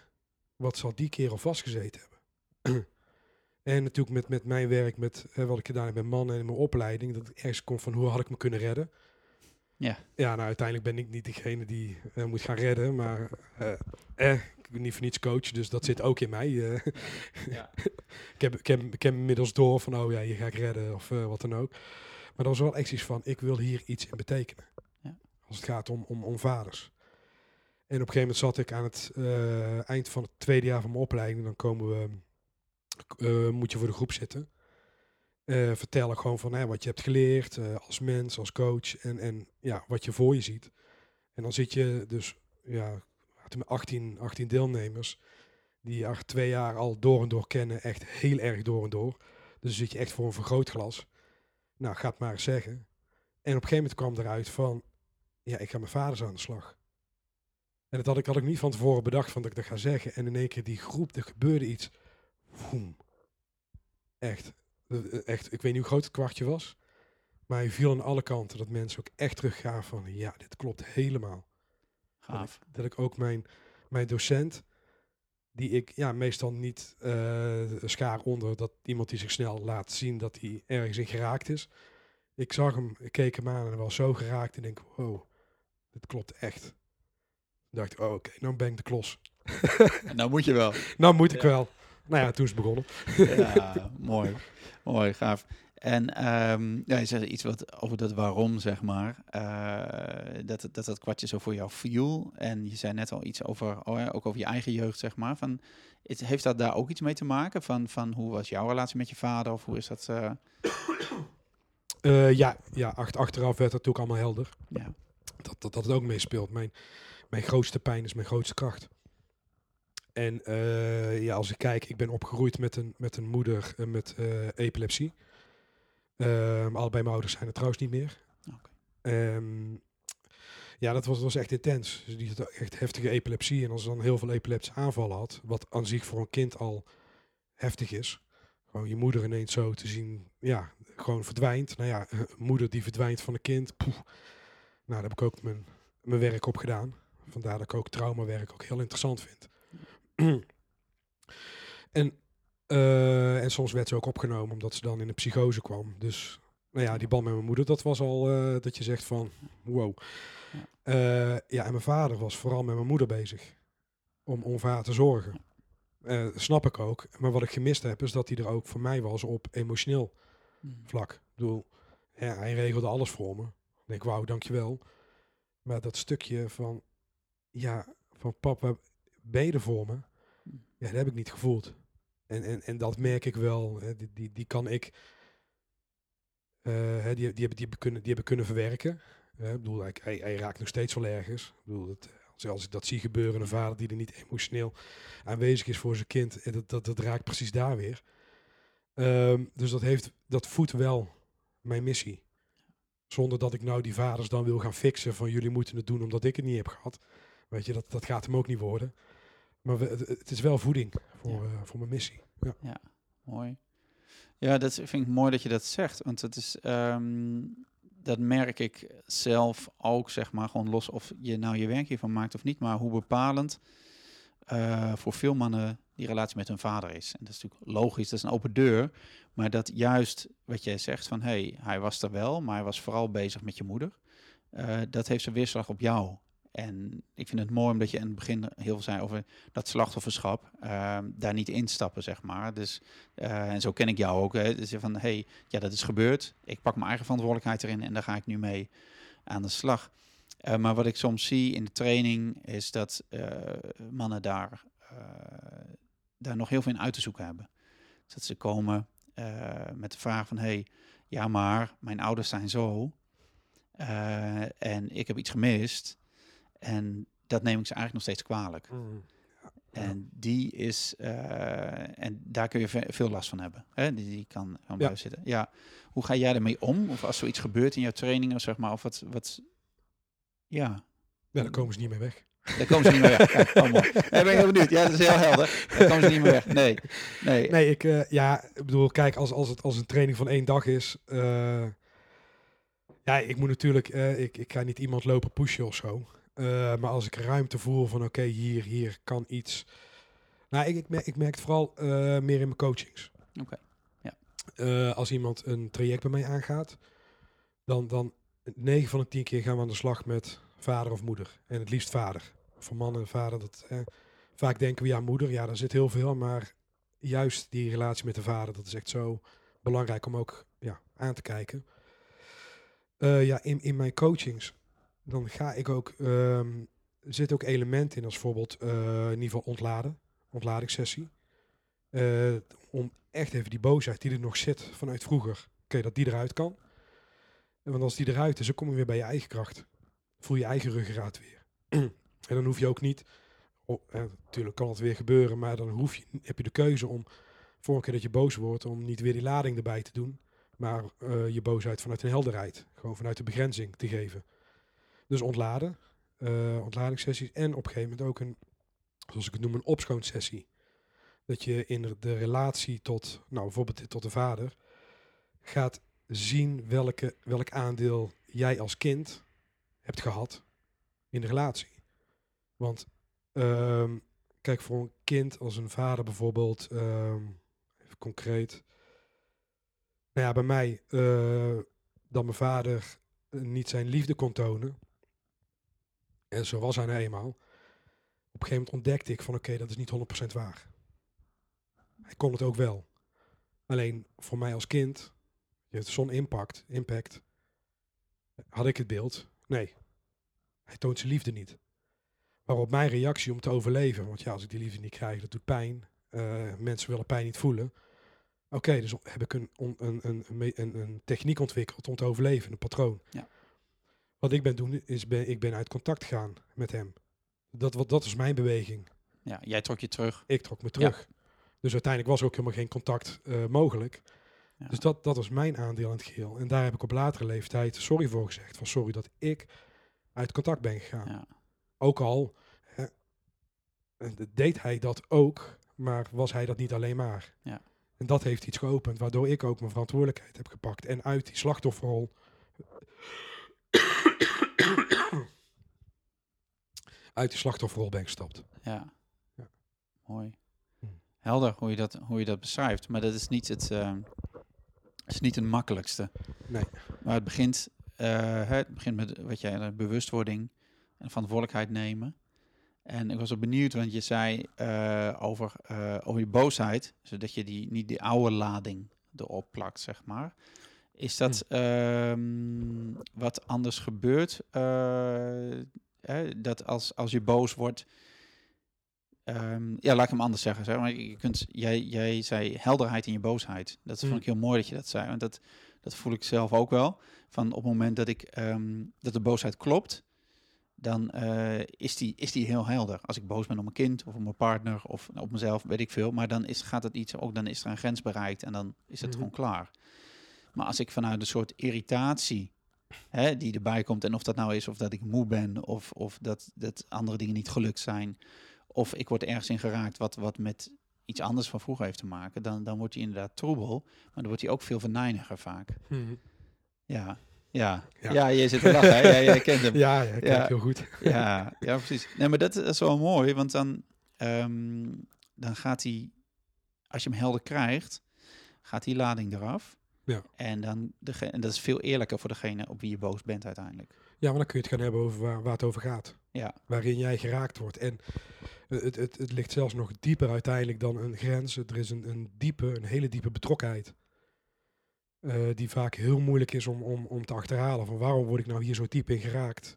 Wat zal die kerel vastgezeten hebben? en natuurlijk met, met mijn werk, met wat ik gedaan heb met mannen en mijn opleiding. Dat ik ergens kom van, hoe had ik me kunnen redden? Ja. Ja, nou uiteindelijk ben ik niet degene die eh, moet gaan redden. Maar eh, eh, ik ben niet voor niets coach, dus dat zit ook in mij. eh. Ja. ik, heb, ik, heb, ik heb inmiddels door van, oh ja, je ga ik redden of eh, wat dan ook. Maar dat was wel echt iets van, ik wil hier iets in betekenen. Ja. Als het gaat om, om, om vaders. En op een gegeven moment zat ik aan het eh, eind van het tweede jaar van mijn opleiding. Dan komen we, eh, moet je voor de groep zitten. Eh, vertellen gewoon van hè, wat je hebt geleerd als mens, als coach. En, en ja, wat je voor je ziet. En dan zit je dus, ja, met 18, 18 deelnemers. Die je twee jaar al door en door kennen. Echt heel erg door en door. Dus dan zit je echt voor een vergrootglas. Nou, ga het maar eens zeggen. En op een gegeven moment kwam eruit van, ja, ik ga mijn vaders aan de slag. En dat had ik, had ik niet van tevoren bedacht van dat ik dat ga zeggen. En in één keer die groep, er gebeurde iets. Woem. Echt. Eh, eh, echt. Ik weet niet hoe groot het kwartje was. Maar hij viel aan alle kanten. Dat mensen ook echt teruggaan van, ja, dit klopt helemaal. Dat Gaaf. ik, dat ik ook mijn, mijn docent, die ik ja, meestal niet eh, schaar onder dat iemand die zich snel laat zien dat hij ergens in geraakt is. Ik zag hem, ik keek hem aan en was zo geraakt en denk, wow, dit klopt echt. Ik dacht, oh, oké, nou ben ik de klos. Nou moet je wel. Nou moet ik Ja. wel. Nou ja, toen is het begonnen. Ja, mooi. Mooi, gaaf. En ehm, ja, je zei iets wat over dat waarom, zeg maar. eh, dat, het- dat dat kwartje zo voor jou viel. En je zei net al iets over, oh ja, ook over je eigen jeugd, zeg maar. Van, is- heeft dat daar ook iets mee te maken? Van, van hoe was jouw relatie met je vader? Of hoe is dat? eh, Eh, ja, ja acht, achteraf werd het natuurlijk allemaal helder. ja. dat, dat, dat het ook meespeelt. Mijn, mijn grootste pijn is mijn grootste kracht. En ja, als ik kijk, ik ben opgegroeid met een, met een moeder met epilepsie. Ehm, allebei mijn ouders zijn er trouwens niet meer. Ehm, ja, dat was, dat was echt intens. Dus die had echt heftige epilepsie. En als ze dan heel veel epileptische aanvallen had, wat aan zich voor een kind al heftig is. Gewoon je moeder ineens zo te zien, ja, gewoon verdwijnt. Nou ja, moeder die verdwijnt van een kind. poeh. Nou, daar heb ik ook mijn, mijn werk op gedaan. Vandaar dat ik ook traumawerk ook heel interessant vind. en, eh, en soms werd ze ook opgenomen omdat ze dan in een psychose kwam. Dus nou ja, die band met mijn moeder, dat was al eh, dat je zegt van wow. Ja. Eh, ja, en mijn vader was vooral met mijn moeder bezig. Om, om voor haar te zorgen. Snap ik ook. Maar wat ik gemist heb, is dat hij er ook voor mij was op emotioneel Mm. vlak. Ik bedoel, ja, hij regelde alles voor me. Ik denk, wauw, dankjewel. Maar dat stukje van, ja, van papa, ben je er voor me? Ja, dat heb ik niet gevoeld. En, en, en dat merk ik wel. Hè, die, die, die kan ik, eh, die, die, hebben, die, hebben kunnen, die hebben kunnen verwerken. Ik bedoel, hij, hij, raakt nog steeds wel ergens. Ik bedoel, dat, als, ik dat zie gebeuren, een vader die er niet emotioneel aanwezig is voor zijn kind, en dat, dat, dat raakt precies daar weer. Ehm, dus dat, heeft, dat voedt wel mijn missie. Zonder dat ik nou die vaders dan wil gaan fixen van jullie moeten het doen omdat ik het niet heb gehad. Weet je, dat, dat gaat hem ook niet worden. Maar we, het, is wel voeding voor, Ja. eh, voor mijn missie. Ja. Mooi. Ja, dat vind ik mooi dat je dat zegt. Want het is, ehm, dat merk ik zelf ook, zeg maar, gewoon los of je nou je werk hiervan maakt of niet, maar hoe bepalend eh, voor veel mannen die relatie met hun vader is. En dat is natuurlijk logisch, dat is een open deur. Maar dat juist wat jij zegt van, hé, hey, hij was er wel, maar hij was vooral bezig met je moeder. eh, dat heeft zijn weerslag op jou. En ik vind het mooi omdat je in het begin heel veel zei over dat slachtofferschap. ehm, daar niet instappen, zeg maar. Dus, eh, en zo ken ik jou ook. Hè. Dus van, hey, ja, dat is gebeurd. Ik pak mijn eigen verantwoordelijkheid erin en daar ga ik nu mee aan de slag. Eh, maar wat ik soms zie in de training is dat eh, mannen daar, daar nog heel veel in uit te zoeken hebben. Dat ze komen met de vraag van, hey, ja, maar mijn ouders zijn zo. en ik heb iets gemist. En dat neem ik ze eigenlijk nog steeds kwalijk. En die is, eh, en daar kun je ve- veel last van hebben. Hè? Die, die kan kan blijven zitten. Ja, hoe ga jij ermee om? Of als zoiets gebeurt in jouw trainingen, zeg maar, of wat, wat ja, Ja, daar komen ze niet mee weg. daar komen ze niet meer weg. Kijk, ben ik heel benieuwd. Ja, dat is heel helder. Daar komen ze niet meer weg. Nee, nee. Nee, ik, eh, ja, ik bedoel, kijk, als, als het als een training van één dag is. eh, ja, ik moet natuurlijk, ik, ik ga niet iemand lopen pushen of zo. Eh, maar als ik ruimte voel van, oké, hier, hier kan iets. Nou, ik, ik, merk, ik merk het vooral eh, meer in mijn coachings. Oké, ja. Eh, als iemand een traject bij mij aangaat, dan, dan 9 van de 10 keer gaan we aan de slag met vader of moeder. En het liefst vader. Voor man en vader, dat, eh, vaak denken we, ja, moeder, ja, daar zit heel veel. Maar juist die relatie met de vader, dat is echt zo belangrijk om ook ja, aan te kijken. Ja, in, in mijn coachings, dan ga ik ook, ehm, er zitten ook elementen in, als bijvoorbeeld eh, in ieder geval ontladen, ontladingssessie. Eh, om echt even die boosheid die er nog zit vanuit vroeger, oké, dat die eruit kan. Want als die eruit is, dan kom je weer bij je eigen kracht. Voel je eigen ruggengraat weer. en dan hoef je ook niet, eh, natuurlijk kan het weer gebeuren, maar dan hoef je, heb je de keuze om, voor een keer dat je boos wordt, om niet weer die lading erbij te doen, maar eh, je boosheid vanuit een helderheid, gewoon vanuit de begrenzing te geven. Dus ontladen, eh, ontladingssessies en op een gegeven moment ook een, zoals ik het noem, een opschoonsessie. Dat je in de- relatie tot, nou bijvoorbeeld tot de vader, gaat zien welke, welk aandeel jij als kind hebt gehad in de relatie. Want ehm, kijk, voor een kind als een vader bijvoorbeeld, ehm, even concreet. Nou ja, bij mij, eh, dat mijn vader eh, niet zijn liefde kon tonen. En zo was hij nou eenmaal. Op een gegeven moment ontdekte ik van oké, dat is niet 100% waar. Hij kon het ook wel. Alleen voor mij als kind, zo'n impact, impact, had ik het beeld, nee, hij toont zijn liefde niet. Waarop mijn reactie om te overleven, want ja, als ik die liefde niet krijg, dat doet pijn. Eh, mensen willen pijn niet voelen. Oké, dus heb ik een, een, een, een techniek ontwikkeld om te overleven, een patroon. Ja. Wat ik ben doen, is ben, ik ben uit contact gegaan met hem. Dat, wat, dat was mijn beweging. Ja, jij trok je terug. Ik trok me terug. Dus uiteindelijk was er ook helemaal geen contact eh, mogelijk. Ja. Dus dat, dat was mijn aandeel in het geheel. En daar heb ik op latere leeftijd sorry voor gezegd. Van sorry dat ik uit contact ben gegaan. Ja. Ook al hè, deed hij dat ook, maar was hij dat niet alleen maar. Ja. En dat heeft iets geopend, waardoor ik ook mijn verantwoordelijkheid heb gepakt. En uit die slachtofferrol... uit die slachtofferrol ben gestapt. Ja. Ja. Mooi. Hm. Helder hoe je dat, hoe je dat beschrijft. Maar dat is niet het, eh, is niet het makkelijkste. Nee. Maar het begint, eh, het begint met wat jij bewustwording en verantwoordelijkheid nemen. En ik was ook benieuwd, want je zei eh, over, over je boosheid, zodat je die, niet die oude lading erop plakt, zeg maar. Is dat ehm, wat anders gebeurt? Hè, dat als, als je boos wordt, Ehm, ja, laat ik hem anders zeggen. Zeg maar. je kunt, jij, jij zei helderheid in je boosheid. Dat vond Mm. ik heel mooi dat je dat zei. Want dat, dat voel ik zelf ook wel. Van op het moment dat, ik, ehm, dat de boosheid klopt, dan eh, is, die, is die heel helder. Als ik boos ben op mijn kind of op mijn partner of op mezelf, weet ik veel. Maar dan is, gaat het iets, ook dan is er een grens bereikt en dan is het Mhm. gewoon klaar. Maar als ik vanuit een soort irritatie hè, die erbij komt, en of dat nou is of dat ik moe ben of, of dat, dat andere dingen niet gelukt zijn, of ik word ergens in geraakt wat, wat met iets anders van vroeger heeft te maken, dan, dan wordt hij inderdaad troebel, maar dan wordt hij ook veel venijniger vaak. Ja, ja, ja, Ja. je zit te lachen, hè? Ja, jij kent hem. Ja, ja, ik Ja. heel goed. Ja, ja, precies. Nee, maar dat is wel mooi, want dan, ehm, dan gaat hij, als je hem helder krijgt, gaat die lading eraf. Ja. En, dan dege- en dat is veel eerlijker voor degene op wie je boos bent uiteindelijk. Ja, maar dan kun je het gaan hebben over waar, waar het over gaat. Ja, Waarin jij geraakt wordt. En het, het, het ligt zelfs nog dieper uiteindelijk dan een grens. Er is een, een diepe, een hele diepe betrokkenheid. eh, die vaak heel moeilijk is om, om, om te achterhalen. Van waarom word ik nou hier zo diep in geraakt?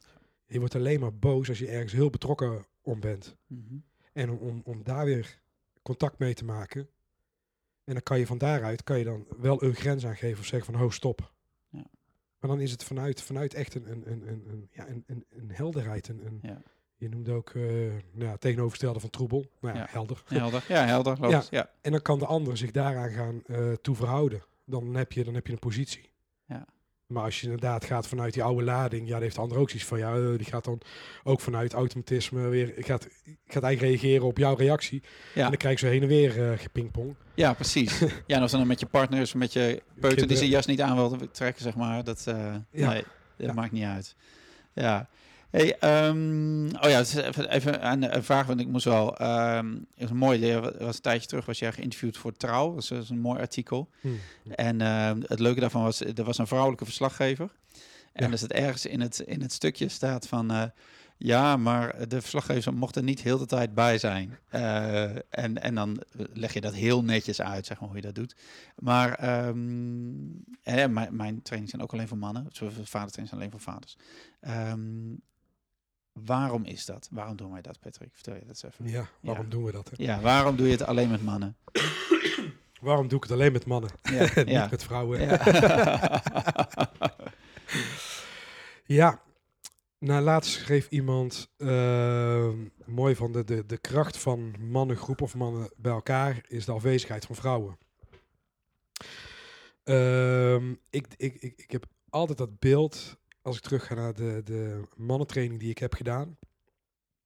Je wordt alleen maar boos als je ergens heel betrokken om bent. Mhm. En om, om, om daar weer contact mee te maken. En dan kan je van daaruit kan je dan wel een grens aangeven of zeggen van ho, stop. Ja. Maar dan is het vanuit, vanuit echt een, een, een, een, ja, een, een, een helderheid, een, een, Ja. Je noemde ook eh nou ja, tegenovergestelde van troebel. Nou ja, Ja. helder. Helder. Ja, helder. logisch. Ja. En dan kan de ander zich daaraan gaan eh toe verhouden. Dan heb, je, dan heb je een positie. Ja. Maar als je inderdaad gaat vanuit die oude lading, ja, dan heeft de ander ook zoiets van, ja, eh, die gaat dan ook vanuit automatisme weer, gaat, gaat eigenlijk reageren op jouw reactie. Ja. En dan krijg je zo heen en weer eh gepingpong. Ja, precies. ja, en of dan met je partners, met je peuter die zijn jas niet aan wil trekken, zeg maar. Dat, eh, Ja. nee, dat Ja. maakt niet uit. Ja. Hey, ehm, oh ja, het is even, een, een vraag, want ik moest wel... ehm het is mooi, je was een tijdje terug, was jij geïnterviewd voor Trouw. Dat is, een mooi artikel. Hm. En ehm, het leuke daarvan was, er was een vrouwelijke verslaggever. En Ja. er zit ergens in het, in het stukje staat van... eh, ja, maar de verslaggever mocht er niet heel de tijd bij zijn. Eh, en, en dan leg je dat heel netjes uit, zeg maar, hoe je dat doet. Maar mijn, mijn trainingen zijn ook alleen voor mannen. Vadertrainingen zijn alleen voor vaders. Waarom is dat? Waarom doen wij dat, Patrick? Vertel je dat eens even. Ja, waarom Ja. doen we dat? Hè? Ja, waarom doe je het alleen met mannen? Waarom doe ik het alleen met mannen? Ja, Niet ja. met vrouwen. Ja. Ja, nou laatst schreef iemand ehm, mooi van de, de, de kracht van mannengroep of mannen bij elkaar is de afwezigheid van vrouwen. Ehm, ik, ik, ik, ik heb altijd dat beeld, als ik terug ga naar de, de mannentraining die ik heb gedaan.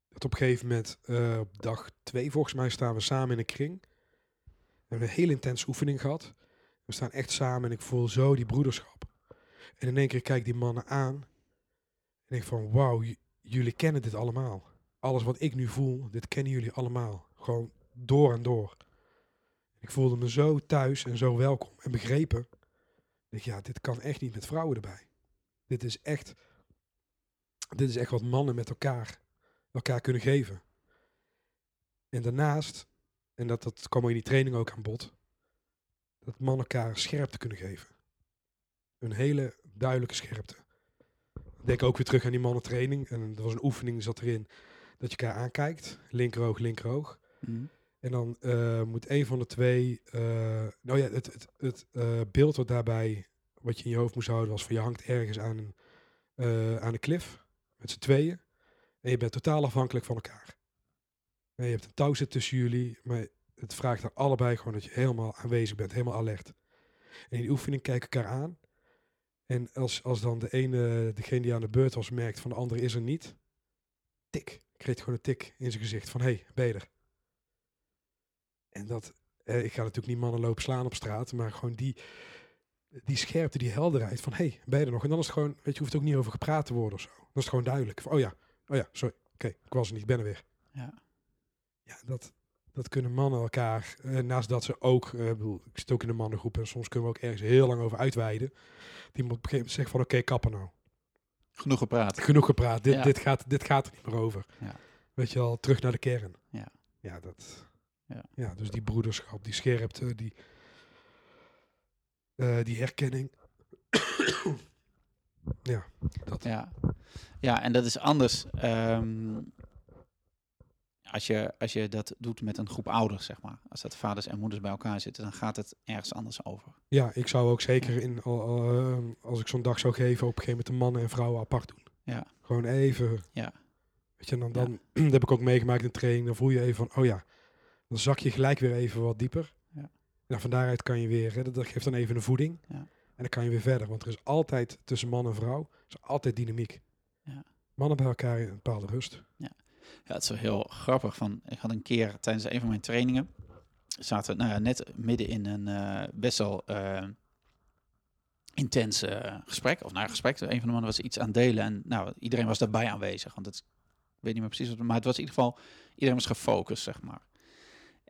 Dat op een gegeven moment, eh, op dag twee volgens mij, staan we samen in een kring. We hebben een hele intense oefening gehad. We staan echt samen en ik voel zo die broederschap. En in één keer kijk ik die mannen aan. En denk van, wauw, jullie kennen dit allemaal. Alles wat ik nu voel, dit kennen jullie allemaal. Gewoon door en door. Ik voelde me zo thuis en zo welkom en begrepen. Ik ja, dit kan echt niet met vrouwen erbij. Dit is echt, dit is echt wat mannen met elkaar, elkaar kunnen geven. En daarnaast, en dat, dat kwam in die training ook aan bod, dat mannen elkaar scherpte kunnen geven. Een hele duidelijke scherpte. Ik denk ook weer terug aan die mannentraining. En er was een oefening, zat erin, dat je elkaar aankijkt. Linkeroog, linkeroog. Hm. En dan eh, moet een van de twee... eh, nou ja, het, het, het eh, beeld wat daarbij, wat je in je hoofd moest houden, was van je hangt ergens aan een, eh, aan een klif. Met z'n tweeën. En je bent totaal afhankelijk van elkaar. En je hebt een touw zit tussen jullie, maar het vraagt er allebei gewoon dat je helemaal aanwezig bent, helemaal alert. En in die oefening kijk elkaar aan. En als, als dan de ene, degene die aan de beurt was, merkt van de andere is er niet. Tik. Kreeg gewoon een tik in zijn gezicht van, hé, hey? En dat, eh, ik ga natuurlijk niet mannen lopen slaan op straat, maar gewoon die, die scherpte, die helderheid van, hé, hey, ben je er nog? En dan is het gewoon, weet je, hoeft ook niet over gepraat te worden of zo. Dan is het gewoon duidelijk. Van, oh ja, oh ja, sorry, oké, ik was er niet, ik ben er weer. Ja. Ja, dat, dat kunnen mannen elkaar, eh, naast dat ze ook, eh, ik bedoel, ik zit ook in een mannengroep en soms kunnen we ook ergens heel lang over uitweiden. Die moet op een gegeven moment zeggen van, oké, kappen nou. Genoeg gepraat. Genoeg gepraat, dit, Ja. dit, gaat, dit gaat er niet meer over. Ja. Weet je wel, terug naar de kern. Ja. Ja, dat, Ja. ja. dus die broederschap, die scherpte, die, eh, die herkenning. ja, dat. Ja. ja, en dat is anders ehm, als, je, als je dat doet met een groep ouders, zeg maar. Als dat vaders en moeders bij elkaar zitten, dan gaat het ergens anders over. Ja, ik zou ook zeker in, eh, als ik zo'n dag zou geven, op een gegeven moment de mannen en vrouwen apart doen. Ja. Gewoon even. Ja. Weet je, dan, dan dat heb ik ook meegemaakt in training. Dan voel je even van, oh ja, dan zak je gelijk weer even wat dieper. Ja. En van daaruit kan je weer, hè, dat- geeft dan even een voeding. Ja. En dan kan je weer verder. Want er is altijd tussen man en vrouw, is altijd dynamiek. Ja. Mannen bij elkaar in een bepaalde rust. Ja, het is wel heel grappig. Van, ik had een keer tijdens een van mijn trainingen, zaten we nou ja, net midden in een eh, best wel eh, intens gesprek. Of nou, ja, gesprek. Een van de mannen was iets aan het delen en nou, iedereen was daarbij aanwezig. Want het, ik weet niet meer precies wat, maar het was in ieder geval, iedereen was gefocust, zeg maar.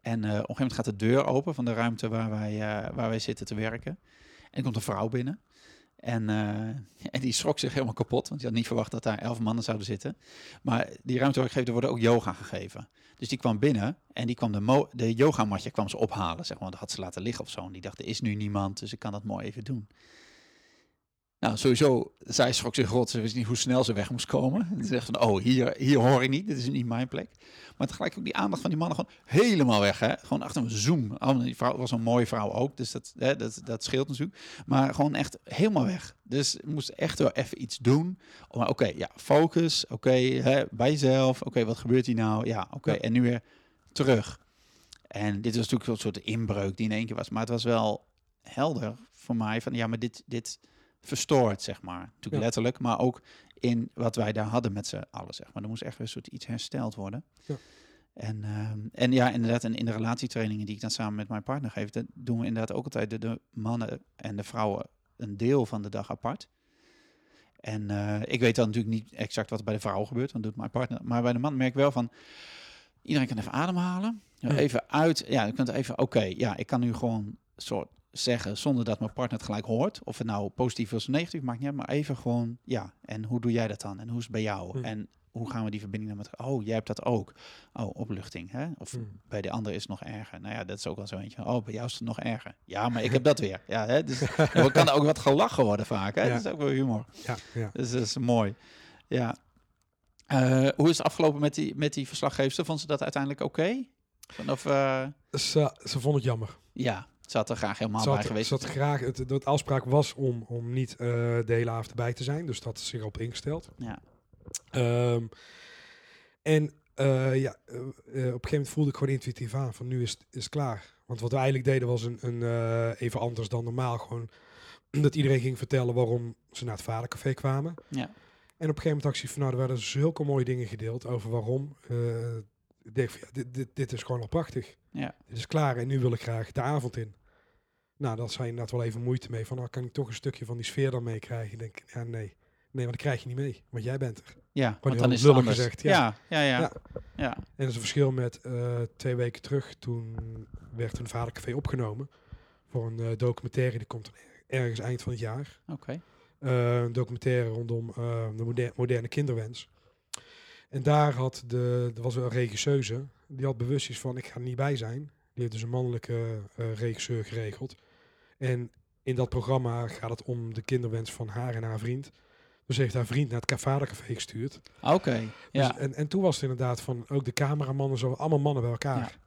En eh, op een gegeven moment gaat de deur open van de ruimte waar wij, eh, waar wij zitten te werken. En komt een vrouw binnen. En, eh, en die schrok zich helemaal kapot, want die had niet verwacht dat daar elf mannen zouden zitten. Maar die ruimte waar ik geef, er worden ook yoga gegeven. Dus die kwam binnen en die kwam de, mo- de yogamatje kwam ze ophalen, zeg maar. Dat had ze laten liggen of zo. En die dacht, er is nu niemand, dus ik kan dat mooi even doen. Nou, sowieso, zij schrok zich rot. Ze wist niet hoe snel ze weg moest komen. En ze zegt van, oh, hier, hier hoor ik niet. Dit is niet mijn plek. Maar tegelijk ook die aandacht van die mannen gewoon helemaal weg. Hè? Gewoon achter een zoom. Oh, die vrouw was een mooie vrouw ook, dus dat, hè, dat, dat scheelt natuurlijk. Maar gewoon echt helemaal weg. Dus moest echt wel even iets doen. Maar oké, ja, focus. Oké, bij jezelf. Oké, wat gebeurt hier nou? Ja, oké. Ja. En nu weer terug. En dit was natuurlijk een soort inbreuk die in één keer was. Maar het was wel helder voor mij van, ja, maar dit... dit verstoord, zeg maar. Natuurlijk Ja. letterlijk, maar ook in wat wij daar hadden met z'n allen, zeg maar. Er moest echt weer een soort iets hersteld worden. Ja. En, ehm, en ja, inderdaad, en in de relatietrainingen die ik dan samen met mijn partner geef, dat doen we inderdaad ook altijd de, de mannen en de vrouwen een deel van de dag apart. En eh, ik weet dan natuurlijk niet exact wat er bij de vrouw gebeurt, want doet mijn partner. Maar bij de man merk ik wel van, iedereen kan even ademhalen. Even uit, ja, je kunt even, oké, ja, ik kan nu gewoon soort zeggen zonder dat mijn partner het gelijk hoort. Of het nou positief is of negatief, maakt niet uit. Maar even gewoon, ja, en hoe doe jij dat dan? En hoe is het bij jou? Hm. En hoe gaan we die verbinding dan met... Oh, jij hebt dat ook. Oh, opluchting, hè? Of Hm. bij de ander is het nog erger. Nou ja, dat is ook wel zo eentje. Oh, bij jou is het nog erger. Ja, maar ik heb dat weer. Ja, hè? Dus er kan ook wat gelachen worden vaak, hè? Ja. Dat is ook wel humor. Ja, ja. Dus dat is mooi. Ja. Eh, hoe is het afgelopen met die, met die verslaggeefster? Vond ze dat uiteindelijk oké? Van Of, eh, Ze, ze vond het jammer. ja, ze had er graag helemaal bij geweest. had graag, het, de afspraak was om, om niet eh, de hele avond erbij te zijn. Dus dat is zich op ingesteld. Ja. Ehm, en eh, ja, eh, op een gegeven moment voelde ik gewoon intuïtief aan van nu is, het- is het klaar. Want wat we eigenlijk deden was een, een even anders dan normaal. Gewoon dat iedereen ging vertellen waarom ze naar het vadercafé kwamen. Ja. En op een gegeven moment dacht ik van nou, er werden zulke mooie dingen gedeeld over waarom. Ik denk ja, dit, dit, dit is gewoon al prachtig. Ja. Dit is klaar en nu wil ik graag de avond in. Nou, dat zijn inderdaad wel even moeite mee. Van, nou, kan ik toch een stukje van die sfeer dan meekrijgen? Ik denk, ja, nee. Nee, want dat krijg je niet mee. Want jij bent er. Ja, want dan is het gezegd, ja. ja. Ja, ja, ja. Ja. ja. En dat is een verschil met eh, twee weken terug. Toen werd een vadercafé opgenomen. Voor een eh, documentaire. Die komt dan er- ergens eind van het jaar. Oké. Eh, een documentaire rondom de moder- moderne kinderwens. En daar had de, er was een regisseuse. Die had bewust iets van, ik ga er niet bij zijn. Die heeft dus een mannelijke regisseur geregeld. En in dat programma gaat het om de kinderwens van haar en haar vriend. Dus heeft haar vriend naar het vadercafé gestuurd. Oké. Ja. Dus, en, en toen was het inderdaad van ook de cameramannen, zo, allemaal mannen bij elkaar.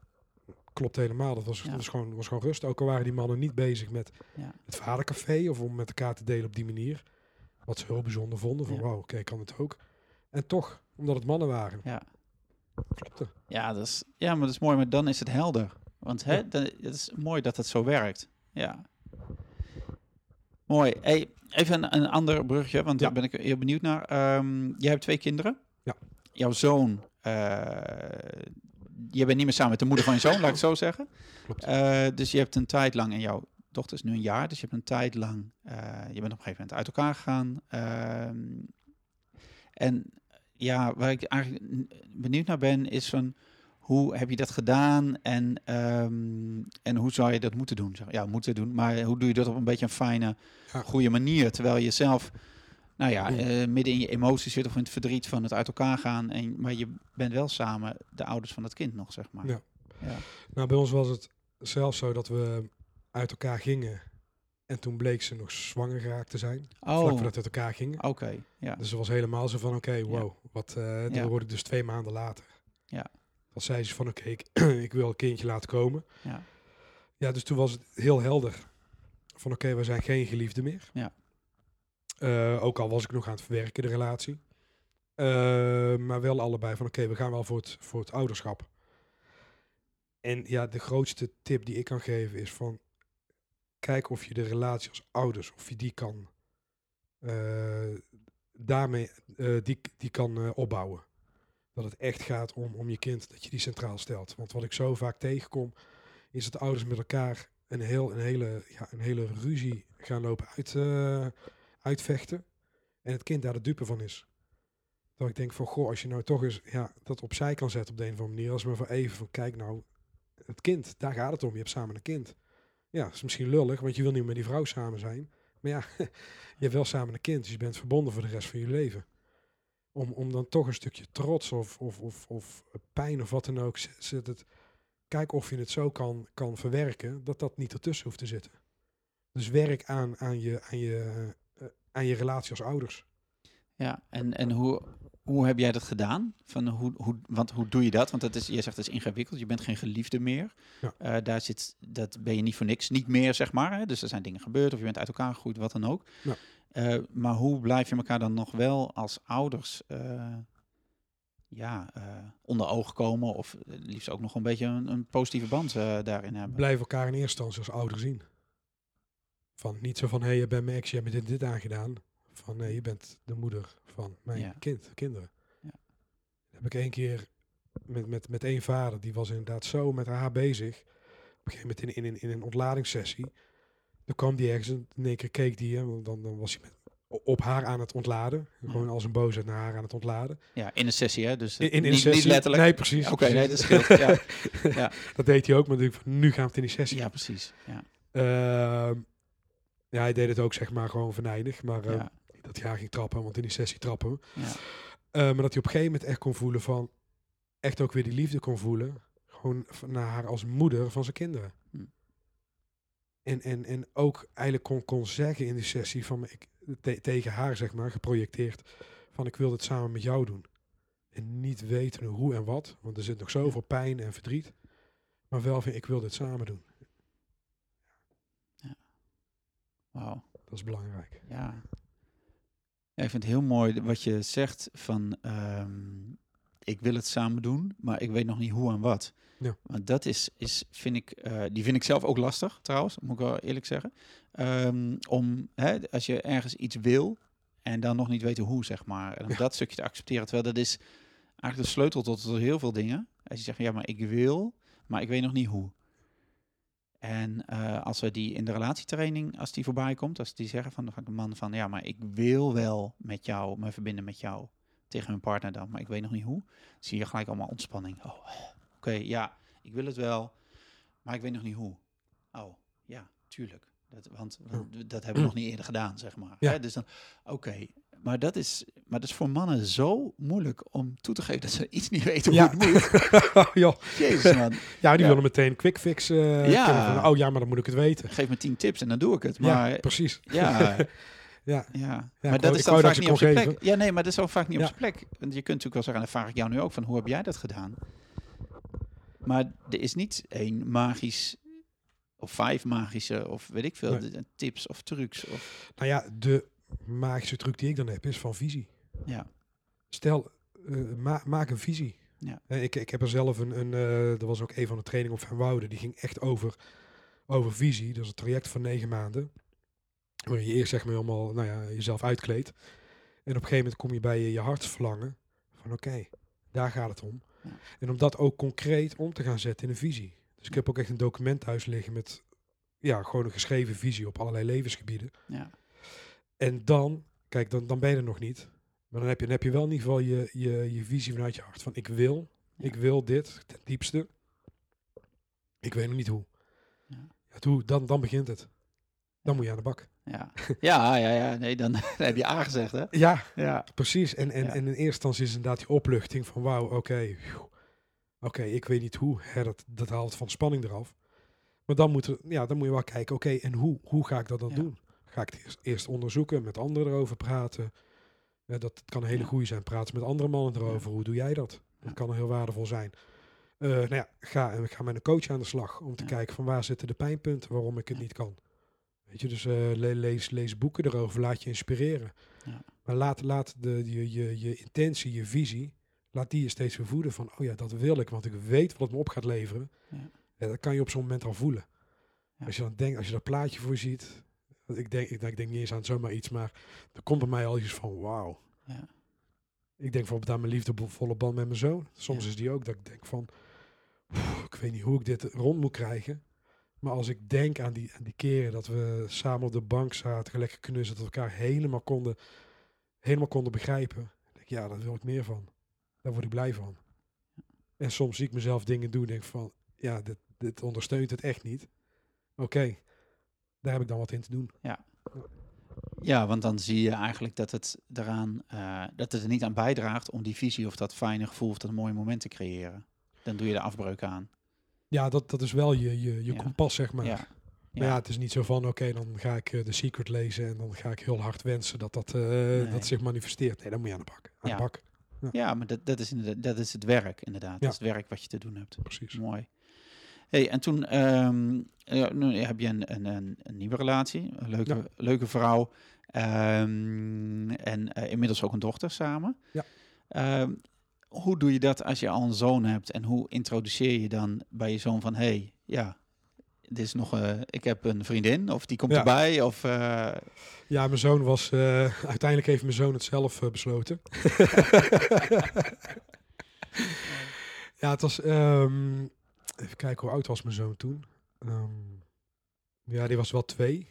Klopt helemaal. Dat was, Ja. was, gewoon, was gewoon rust. Ook al waren die mannen niet bezig met Ja. het vadercafé of om met elkaar te delen op die manier. Wat ze heel bijzonder vonden. Van Ja. wow, oké, kan het ook. En toch, omdat het mannen waren, Ja. klopte. Ja, dat is, ja, maar dat is mooi, maar dan is het helder. Want hè, Ja. dan, het is mooi dat het zo werkt. Ja. Mooi. Hey, even een, een ander brugje, want daar ben ik heel benieuwd naar. Ehm, jij hebt twee kinderen. Ja. Jouw zoon, eh, je bent niet meer samen met de moeder van je zoon, laat ik het zo zeggen. Klopt. Eh, dus je hebt een tijd lang, en jouw dochter is nu een jaar, dus je hebt een tijd lang, eh, je bent op een gegeven moment uit elkaar gegaan. Ehm, en ja, waar ik eigenlijk benieuwd naar ben, is van hoe heb je dat gedaan en, ehm, en hoe zou je dat moeten doen? Zeg- Ja, moeten doen, maar hoe doe je dat op een beetje een fijne, goede manier, terwijl je zelf, nou ja, eh, midden in je emoties zit of in het verdriet van het uit elkaar gaan, en, maar je bent wel samen de ouders van het kind nog, zeg maar. Ja. Ja. Nou, bij ons was het zelfs zo dat we uit elkaar gingen. En toen bleek ze nog zwanger geraakt te zijn. Vlak Oh, voordat we uit elkaar gingen. oké, ja. Dus ze was helemaal zo van, oké, wow. Wat, eh dan Ja. word ik dus twee maanden later. Ja. Dan zei ze van, oké, ik, ik wil een kindje laten komen. Ja. Ja, dus toen was het heel helder. Van, oké, we zijn geen geliefden meer. Ja. Eh, ook al was ik nog aan het verwerken, de relatie. Eh, maar wel allebei van, oké, we gaan wel voor het, voor het ouderschap. En ja, de grootste tip die ik kan geven is van... Kijk of je de relatie als ouders, of je die kan... eh, daarmee, die, die kan opbouwen. Dat het echt gaat om, om je kind, dat je die centraal stelt. Want wat ik zo vaak tegenkom, is dat ouders met elkaar een, heel, een, hele, ja, een hele ruzie gaan lopen uit, eh, uitvechten. En het kind daar de dupe van is. Dat ik denk van, goh, als je nou toch eens ja, dat opzij kan zetten op de een of andere manier. Als maar van even van, kijk nou, het kind, daar gaat het om. Je hebt samen een kind. Ja, is misschien lullig, want je wil niet met die vrouw samen zijn. Maar ja, je hebt wel samen een kind, dus je bent verbonden voor de rest van je leven. Om, om dan toch een stukje trots of, of, of, of pijn of wat dan ook, zet het, kijk of je het zo kan, kan verwerken, dat dat niet ertussen hoeft te zitten. Dus werk aan, aan, je, aan, je, eh, aan je relatie als ouders. Ja, en, en hoe, hoe heb jij dat gedaan? Van hoe, hoe, want hoe doe je dat? Want dat is, je zegt het is ingewikkeld, je bent geen geliefde meer. Ja. Eh, daar zit, dat ben je niet voor niks, niet meer zeg maar. Hè? Dus er zijn dingen gebeurd of je bent uit elkaar gegroeid, wat dan ook. Ja. Eh, maar hoe blijf je elkaar dan nog wel als ouders eh, ja, onder ogen komen? Of liefst ook nog een beetje een, een positieve band daarin hebben? Blijf elkaar in eerste instantie als ouder zien. Van niet zo van, hé, hey, je bent mijn ex, je hebt me dit, dit aangedaan. Van, nee, je bent de moeder van mijn Ja. kind, kinderen. Ja. Dat heb ik één keer met, met, met één vader, die was inderdaad zo met haar bezig. Op een gegeven moment in, in, in een ontladingssessie. Dan kwam die ergens en in één keer keek die, hè, want dan, dan was hij met, op haar aan het ontladen. Gewoon als een boosheid naar haar aan het ontladen. Ja, in een sessie hè? Dus In, in, in niet, een sessie. niet letterlijk. Nee, precies. Oké, nee, dat scheelt. Ja, dat deed hij ook, maar van, nu gaan we het in die sessie ja precies. Ja, Ehm, ja, hij deed het ook zeg maar gewoon venijnig. Maar eh, ja, dat hij haar ging trappen, want in die sessie trappen ja. Eh, maar dat hij op een gegeven moment echt kon voelen van... Echt ook weer die liefde kon voelen. Gewoon naar haar als moeder van zijn kinderen. Hm. En, en, en ook eigenlijk kon, kon zeggen in die sessie van... Ik, te- tegen haar zeg maar, geprojecteerd. Van ik wil dit samen met jou doen. En niet weten hoe en wat. Want er zit nog zoveel pijn en verdriet. Maar wel van ik wil dit samen doen. Wauw. Dat is belangrijk. Ja. Ja. Ik vind het heel mooi wat je zegt van ehm, ik wil het samen doen, maar ik weet nog niet hoe en wat. Ja. Want dat is, is vind ik, eh, die vind ik zelf ook lastig trouwens, moet ik wel eerlijk zeggen. Ehm, om, hè, als je ergens iets wil en dan nog niet weten hoe, zeg maar. En om Ja. dat stukje te accepteren, terwijl dat is eigenlijk de sleutel tot, tot heel veel dingen. Als je zegt, ja, maar ik wil, maar ik weet nog niet hoe. En eh, als we die in de relatietraining, als die voorbij komt, als die zeggen van, de man van, ja, maar ik wil wel met jou, me verbinden met jou, tegen mijn partner dan, maar ik weet nog niet hoe, zie je gelijk allemaal ontspanning. Oh, oké, ja, ik wil het wel, maar ik weet nog niet hoe. Oh, ja, tuurlijk. Dat, want, want dat hebben we nog niet eerder gedaan, zeg maar. Ja. Hè? Dus dan, oké, maar dat is, maar dat is voor mannen zo moeilijk om toe te geven dat ze iets niet weten hoe Ja. het moet. ja. Jezus man, Ja, die Ja. willen meteen een quick fix. eh, Ja. van, oh ja, maar dan moet ik het weten. geef me tien tips en dan doe ik het. Maar ja, precies. Ja, Ja. ja. maar dat is dan vaak niet op zijn plek. Ja, nee, maar dat is ook vaak niet Ja. op zijn plek. Want je kunt natuurlijk wel zeggen, en dan vraag ik jou nu ook van, hoe heb jij dat gedaan? Maar er is niet één magisch, of vijf magische, of weet ik veel, Nee. tips of trucs. Of, Nou ja, de magische truc die ik dan heb is van visie. ja, Stel, eh, ma- maak een visie. Ja. Ik, ik heb er zelf een, een eh, er was ook een van de trainingen op Van Wouden, die ging echt over, over visie. Dat is een traject van negen maanden. Waarin je eerst zeg maar helemaal nou ja, jezelf uitkleedt. En op een gegeven moment kom je bij je, je hartsverlangen. Van oké, daar gaat het om. Ja. En om dat ook concreet om te gaan zetten in een visie. Dus ik heb ook echt een document thuis liggen met ja, gewoon een geschreven visie op allerlei levensgebieden. ja, En dan, kijk, dan, dan ben je er nog niet. Maar dan heb je, dan heb je wel in ieder geval je, je, je visie vanuit je hart. Van ik wil, Ja. ik wil dit, ten diepste. Ik weet nog niet hoe. Ja. Ja, dan, dan begint het. Dan moet je aan de bak. ja. Ja, ja, ja, nee, dan, dan heb je A gezegd, hè? Ja, Ja, precies. En, en, en in eerste instantie is inderdaad die opluchting van wauw, oké. Oké, ik weet niet hoe. Hè, dat, dat haalt van spanning eraf. Maar dan moet, er, ja, dan moet je wel kijken, oké, en hoe, hoe ga ik dat dan Ja. doen? Ga ik het eerst, onderzoeken, met anderen erover praten? Ja, dat kan een hele goede zijn. Praten met andere mannen erover. Hoe doe jij dat? Dat kan heel waardevol zijn. Eh, nou ja, ga, en ga met een coach aan de slag om te kijken van waar zitten de pijnpunten waarom ik het niet kan. Weet je, dus eh, le- lees, lees boeken erover, laat je inspireren. Ja. Maar laat, laat de, je, je, je intentie, je visie, laat die je steeds weer voeden van, oh ja, dat wil ik, want ik weet wat het me op gaat leveren. Ja. Ja, dat kan je op zo'n moment al voelen. Als je dan denkt, als je dat plaatje voor ziet, want ik denk, ik, denk- ik denk niet eens aan zomaar iets, maar er komt bij mij al iets van, wauw. ja, Ik denk bijvoorbeeld aan mijn liefdevolle band met mijn zoon. Soms Ja. is die ook dat ik denk van, "Oeh, ik weet niet hoe ik dit rond moet krijgen. Maar als ik denk aan die, aan die keren dat we samen op de bank zaten, lekker knussen, dat we elkaar helemaal konden, helemaal konden begrijpen. Denk ik, ja, daar wil ik meer van. Daar word ik blij van. En soms zie ik mezelf dingen doen, denk van, ja, dit, dit ondersteunt het echt niet. Oké, daar heb ik dan wat in te doen. Ja, want dan zie je eigenlijk dat het eraan, eh, dat het er niet aan bijdraagt om die visie of dat fijne gevoel of dat mooie moment te creëren. Dan doe je de afbreuk aan. Ja, dat, dat is wel je, je, je Ja. kompas, zeg maar. Ja, Maar ja, het is niet zo van, oké, dan ga ik eh, The Secret lezen en dan ga ik heel hard wensen dat dat, eh, dat zich manifesteert. Nee, dan moet je aan de bak. Aan Ja. de bak. Ja, maar dat, dat, is inderdaad, dat is het werk inderdaad. Ja. Dat is het werk wat je te doen hebt. Precies. Mooi. Hey, en toen ehm, ja, nu heb je een, een, een, een nieuwe relatie, een leuke, Ja. leuke vrouw ehm, en eh, inmiddels ook een dochter samen. Ja. Ehm, hoe doe je dat als je al een zoon hebt en hoe introduceer je dan bij je zoon van, hey, ja, dit is nog, eh, ik heb een vriendin of die komt Ja. erbij of eh, Ja, mijn zoon was... eh, uiteindelijk heeft mijn zoon het zelf eh, besloten. ja, het was... ehm, even kijken, hoe oud was mijn zoon toen? Ehm, ja, die was wel twee.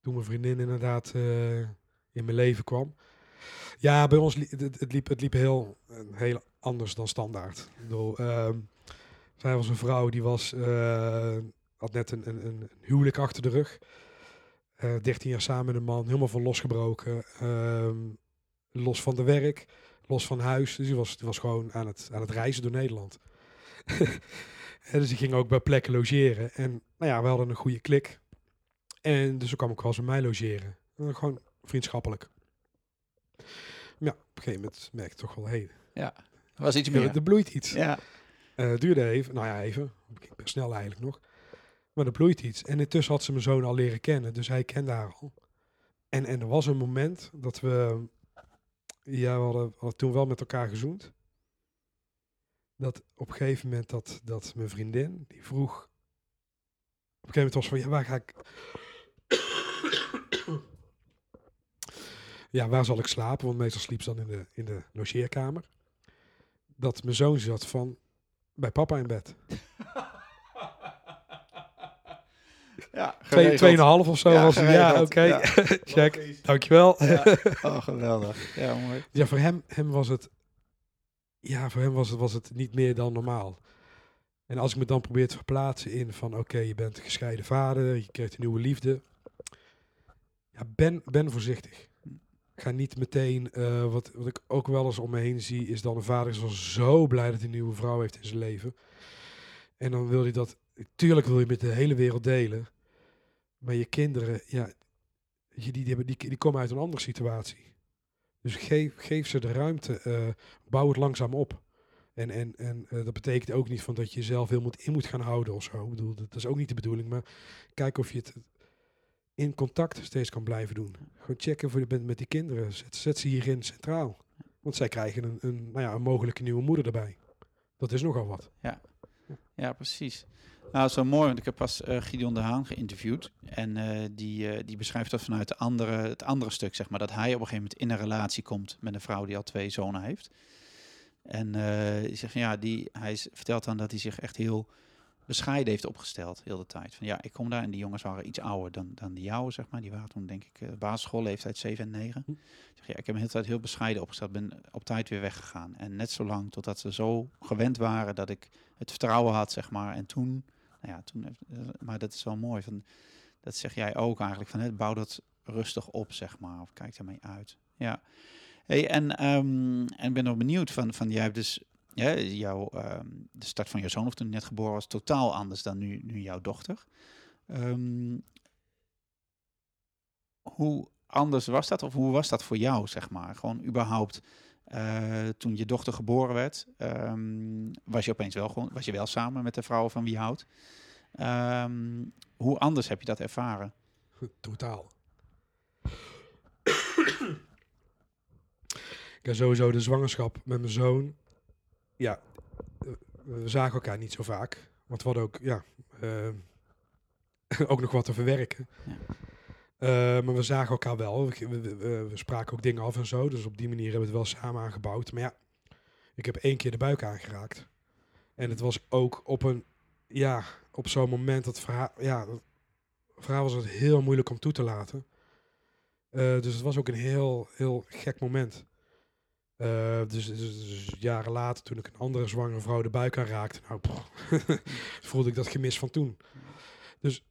Toen mijn vriendin inderdaad eh, in mijn leven kwam. Ja, bij ons het, liep, het liep heel, eh, heel anders dan standaard. Ik bedoel, ehm, zij was een vrouw die was, eh, had net een, een, een huwelijk achter de rug. Eh 13 jaar samen met een man, helemaal van losgebroken. ehm, los van de werk, los van huis. Dus die was, die was gewoon aan het, aan het reizen door Nederland. en dus die ging ook bij plekken logeren. En nou ja, we hadden een goede klik. En dus kwam ik wel eens bij mij logeren. En gewoon vriendschappelijk. Maar ja, op een gegeven moment merk ik toch wel, hé, ja, er was iets meer. er bloeit iets. Ja, Eh, duurde even, nou ja, even. Best snel eigenlijk nog. Maar er bloeit iets. En intussen had ze mijn zoon al leren kennen, dus hij kende haar al. En, en er was een moment dat we, ja, we hadden, we hadden toen wel met elkaar gezoend. Dat op een gegeven moment dat, dat mijn vriendin, die vroeg, op een gegeven moment was van, ja, waar ga ik... ja, waar zal ik slapen? Want meestal sliep ze dan in de, in de logeerkamer. Dat mijn zoon zat van, bij papa in bed. ja Twee, tweeënhalf of zo Ja, was het. Ja, oké. Ja. Check. Dankjewel. Ja. Oh, geweldig. Ja, mooi. Ja, voor hem, hem was het... Ja, voor hem was het, was het niet meer dan normaal. En als ik me dan probeer te verplaatsen in van... Oké, je bent een gescheiden vader, je krijgt een nieuwe liefde. Ja, ben, ben voorzichtig. Ga niet meteen... eh, wat, wat ik ook wel eens om me heen zie... is dan een vader is al zo blij dat hij een nieuwe vrouw heeft in zijn leven. En dan wil hij dat... Tuurlijk wil je met de hele wereld delen. Maar je kinderen, ja... Die, die, hebben, die, die komen uit een andere situatie. Dus geef, geef ze de ruimte. eh, bouw het langzaam op. En, en, en eh, dat betekent ook niet van dat je jezelf heel moet in moet gaan houden of zo. Ik bedoel, dat is ook niet de bedoeling. Maar kijk of je het in contact steeds kan blijven doen. Gewoon checken voor je bent met die kinderen. Zet, zet ze hierin centraal. Want zij krijgen een, een, nou ja, een mogelijke nieuwe moeder erbij. Dat is nogal wat. Ja, precies. Nou, zo mooi, want ik heb pas eh, Gideon de Haan geïnterviewd. En eh, die, eh, die beschrijft dat vanuit de andere, het andere stuk, zeg maar. Dat hij op een gegeven moment in een relatie komt met een vrouw die al twee zonen heeft. En die zegt van ja, die, hij vertelt dan dat hij zich echt heel bescheiden heeft opgesteld, heel de tijd. Van ja, ik kom daar en die jongens waren iets ouder dan, dan die jouwe, zeg maar. Die waren toen, denk ik, basisschoolleeftijd 7 en 9. Hm. Ik zeg, ja, ik heb me de hele tijd heel bescheiden opgesteld, ben op tijd weer weggegaan. En net zo lang totdat ze zo gewend waren dat ik het vertrouwen had, zeg maar. En toen, nou ja, toen, maar dat is wel mooi. Van, dat zeg jij ook eigenlijk, van het bouw dat rustig op, zeg maar. Of kijk daarmee uit. Ja. Hey, en, ehm, en ben nog benieuwd van, van jij hebt dus, ja, jouw, ehm, de start van jouw zoon, of toen net geboren was, totaal anders dan nu, nu jouw dochter. Ehm, hoe anders was dat? Of hoe was dat voor jou, zeg maar? Gewoon überhaupt, eh, toen je dochter geboren werd, ehm, was je opeens wel gewoon, was je wel samen met de vrouw van wie je houdt. Ehm, hoe anders heb je dat ervaren? Totaal. ja, sowieso de zwangerschap met mijn zoon. Ja, we zagen elkaar niet zo vaak. Want we hadden ook, ja, eh, ook nog wat te verwerken. Ja. Eh, maar we zagen elkaar wel. We, we, we- spraken ook dingen af en zo. Dus op die manier hebben we het wel samen aangebouwd. Maar ja, ik heb één keer de buik aangeraakt. En het was ook op een, ja, op zo'n moment dat verhaal, ja, dat verhaal was het heel moeilijk om toe te laten. Eh, dus het was ook een heel, heel gek moment. Eh, dus, dus, dus jaren later, toen ik een andere zwangere vrouw de buik aanraakte, nou, voelde ik dat gemis van toen. Dus,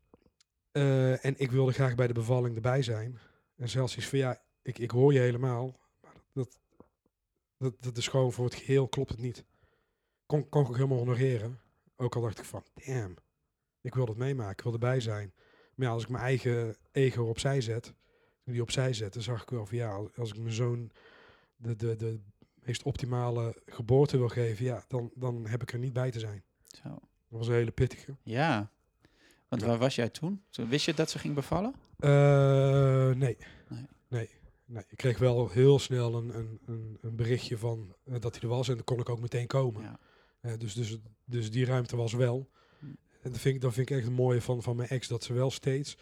eh, en ik wilde graag bij de bevalling erbij zijn. En zelfs iets van, ja, ik, ik hoor je helemaal. Maar dat, dat, dat is gewoon voor het geheel klopt het niet. Kon, kon ik ook helemaal honoreren. Ook al dacht ik van, damn. Ik wil het meemaken, ik wil erbij zijn. Maar ja, als ik mijn eigen ego opzij zet, die opzij zette, zag ik wel van ja, als- als ik mijn zoon de, de, de meest optimale geboorte wil geven, ja, dan, dan heb ik er niet bij te zijn. Zo. Dat was een hele pittige. Ja. Want Ja. waar was jij toen? Wist je dat ze ging bevallen? Eh, nee. Nee. nee. Nee. Ik kreeg wel heel snel een, een, een, een berichtje van eh, dat hij er was en dan kon ik ook meteen komen. Ja. Eh, dus, dus, dus die ruimte was wel. Hm. En dat vind, ik, dat vind ik echt het mooie van, van mijn ex, dat ze wel steeds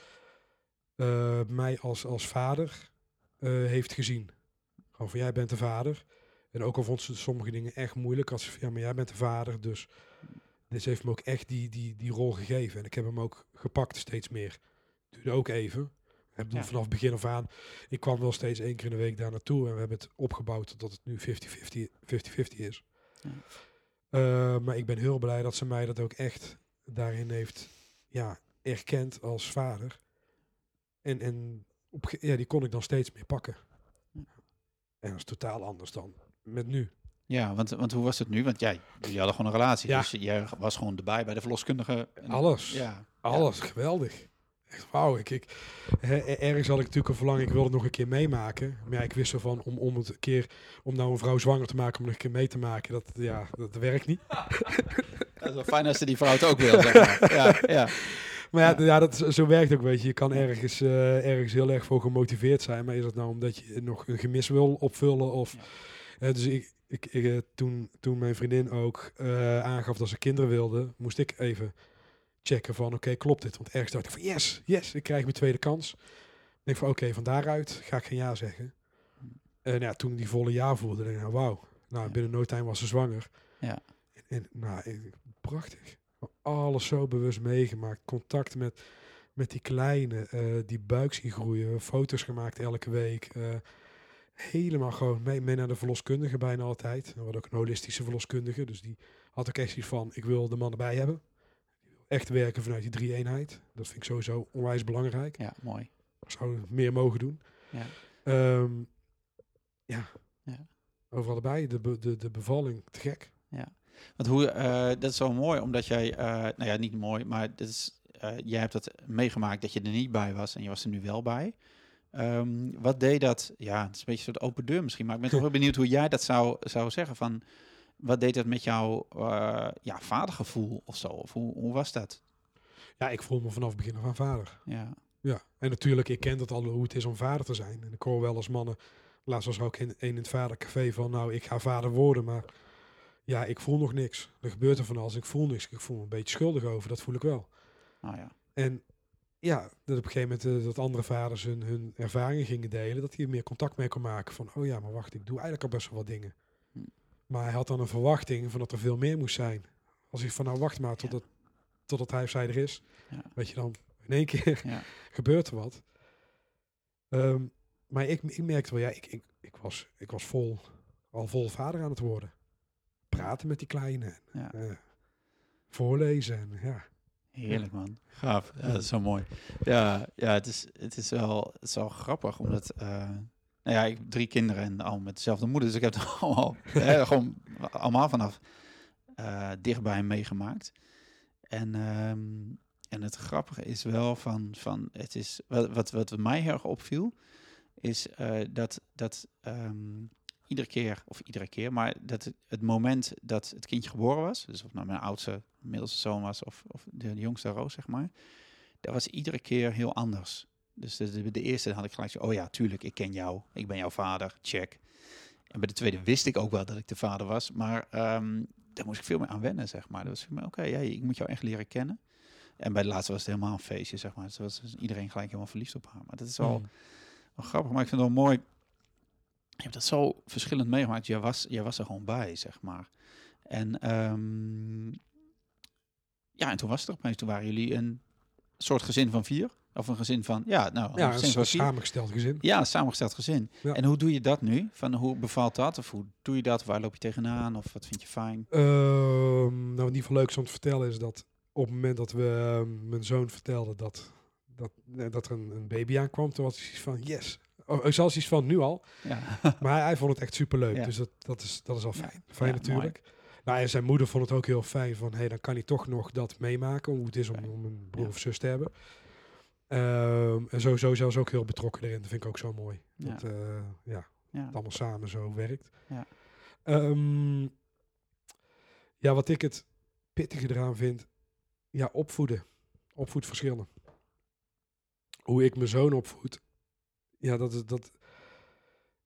mij als, als vader heeft gezien. Gewoon van, jij bent de vader. En ook al vond ze sommige dingen echt moeilijk, had ze ja, maar jij bent de vader, dus dit heeft me ook echt die, die, die rol gegeven. En ik heb hem ook gepakt steeds meer. Duurde ook even. Ik bedoel, Ja. vanaf begin af aan, ik kwam wel steeds één keer in de week daar naartoe. En we hebben het opgebouwd tot het nu 50-50 50-50 is. Ja. Eh, maar ik ben heel blij dat ze mij dat ook echt daarin heeft ja, erkend als vader. En, en op, ja, die kon ik dan steeds meer pakken. En dat is totaal anders dan met nu. Ja, want, want hoe was het nu? Want jij, jullie hadden gewoon een relatie. Ja. Dus jij was gewoon erbij bij de verloskundige. Alles. Ja. Alles, geweldig. Echt wauw. Ik, ik, ergens had ik natuurlijk een verlangen, ik wilde het nog een keer meemaken. Maar ja, ik wist ervan om, om het een keer, om nou een vrouw zwanger te maken, om nog een keer mee te maken, dat, ja, dat werkt niet. Dat is wel fijn als ze die vrouw het ook wil, zeg maar. Ja, ja. Maar ja, Ja. dat, zo werkt ook, weet je. Je kan ergens, eh, ergens heel erg voor gemotiveerd zijn, maar is dat nou omdat je nog een gemis wil opvullen? Of, Ja. Dus ik, ik, ik, eh, toen, toen mijn vriendin ook eh, aangaf dat ze kinderen wilde, moest ik even checken van, oké, klopt dit? Want ergens dacht ik van, yes, yes, ik krijg mijn tweede kans. Ik denk van, oké, van daaruit ga ik geen ja zeggen. En ja, toen die volle ja voelde, denk ik, nou, wauw. Nou, Ja. binnen no time was ze zwanger. Ja. En, en, nou, prachtig. Alles zo bewust meegemaakt. Contact met, met die kleine, eh, die buik zien groeien. Foto's gemaakt elke week. Helemaal gewoon mee, mee naar de verloskundige bijna altijd. We hadden ook een holistische verloskundige. Dus die had ook echt iets van, ik wil de man erbij hebben. Echt werken vanuit die drie-eenheid. Dat vind ik sowieso onwijs belangrijk. ja, mooi. Ik zou meer mogen doen. Ja. Ehm, ja. Ja. Overal erbij. De, be- de, de bevalling, te gek. Want hoe, eh, dat is wel mooi, omdat jij, eh, nou ja, niet mooi, maar dat is, eh, jij hebt dat meegemaakt dat je er niet bij was en je was er nu wel bij. Ehm, wat deed dat? Ja, het is een beetje een soort open deur misschien, maar ik ben toch wel benieuwd hoe jij dat zou, zou zeggen. Van, wat deed dat met jouw eh, ja, vadergevoel of zo? Of hoe, hoe was dat? Ja, ik voel me vanaf het begin af aan vader. Ja, Ja, en natuurlijk, ik ken dat al hoe het is om vader te zijn. En ik hoor wel als mannen, laatst was er ook in, een in het vadercafé van, nou, ik ga vader worden, maar ja, ik voel nog niks. Er gebeurt er van alles, ik voel niks. Ik voel me een beetje schuldig over, dat voel ik wel. nou ja. En ja, dat op een gegeven moment eh, dat andere vaders hun, hun ervaringen gingen delen, dat hij er meer contact mee kon maken van, oh ja, maar wacht, ik doe eigenlijk al best wel wat dingen. Hm. Maar hij had dan een verwachting van dat er veel meer moest zijn. Als ik van, nou wacht maar Ja. totdat, totdat hij of zij er is. Ja. Weet je dan, in één keer Ja. gebeurt er wat. Ehm, maar ik, ik merkte wel, ja, ik, ik, ik, was, ik was vol, al vol vader aan het worden. Praten met die kleine, eh, voorlezen en ja. Heerlijk man. Gaaf. Ja, dat is zo mooi. Ja, ja het, is, het, is wel, het is wel grappig, omdat... eh, nou ja, ik heb drie kinderen en allemaal met dezelfde moeder. Dus ik heb het allemaal, hè, gewoon allemaal vanaf eh, dichtbij meegemaakt. En, ehm, en het grappige is wel van... van het is, wat, wat, wat mij heel erg opviel, is eh, dat... dat ehm, iedere keer, of iedere keer, maar dat het, moment dat het kindje geboren was, dus of nou mijn oudste, middelste zoon was, of, of de, jongste Roos, zeg maar, dat was iedere keer heel anders. Dus de, de, de eerste had ik gelijk zo, oh ja, tuurlijk, ik ken jou, ik ben jouw vader, check. En bij de tweede wist ik ook wel dat ik de vader was, maar ehm, daar moest ik veel meer aan wennen, zeg maar. Dat was voor mij, oké, ja, ik moet jou echt leren kennen. En bij de laatste was het helemaal een feestje, zeg maar. Dus was iedereen gelijk helemaal verliefd op haar. Maar dat is wel, Mm. wel grappig, maar ik vind het wel mooi. Je hebt dat zo verschillend meegemaakt. Jij was, jij was er gewoon bij, zeg maar. En ehm, ja, en toen was het er opeens. Toen waren jullie een soort gezin van vier. Of een gezin van, ja, nou, Ja, een gezin samengesteld gezin. Ja, een samengesteld gezin. Ja. En hoe doe je dat nu? Van hoe bevalt dat? Of hoe doe je dat? Waar loop je tegenaan? Of wat vind je fijn? Ehm, nou, wat in ieder geval leuk is om te vertellen is dat op het moment dat we ehm, mijn zoon vertelde dat, dat, eh, dat er een, een baby aankwam, toen was hij van yes. Oh, zelfs iets van nu al. Ja, Maar hij, vond het echt superleuk. Ja. Dus dat, dat, is, dat is al fijn. Fijn natuurlijk. Nou, en zijn moeder vond het ook heel fijn van, hé, hey, dan kan hij toch nog dat meemaken, hoe het is om, een broer of zus te hebben. Ehm, en sowieso zelfs ook heel betrokken erin. Dat vind ik ook zo mooi. Ja. Dat eh, ja, Ja. het allemaal samen zo werkt. Ja. Ehm, ja, wat ik het pittige eraan vind, ja, opvoeden. Opvoedverschillen. Hoe ik mijn zoon opvoed, ja, dat is dat.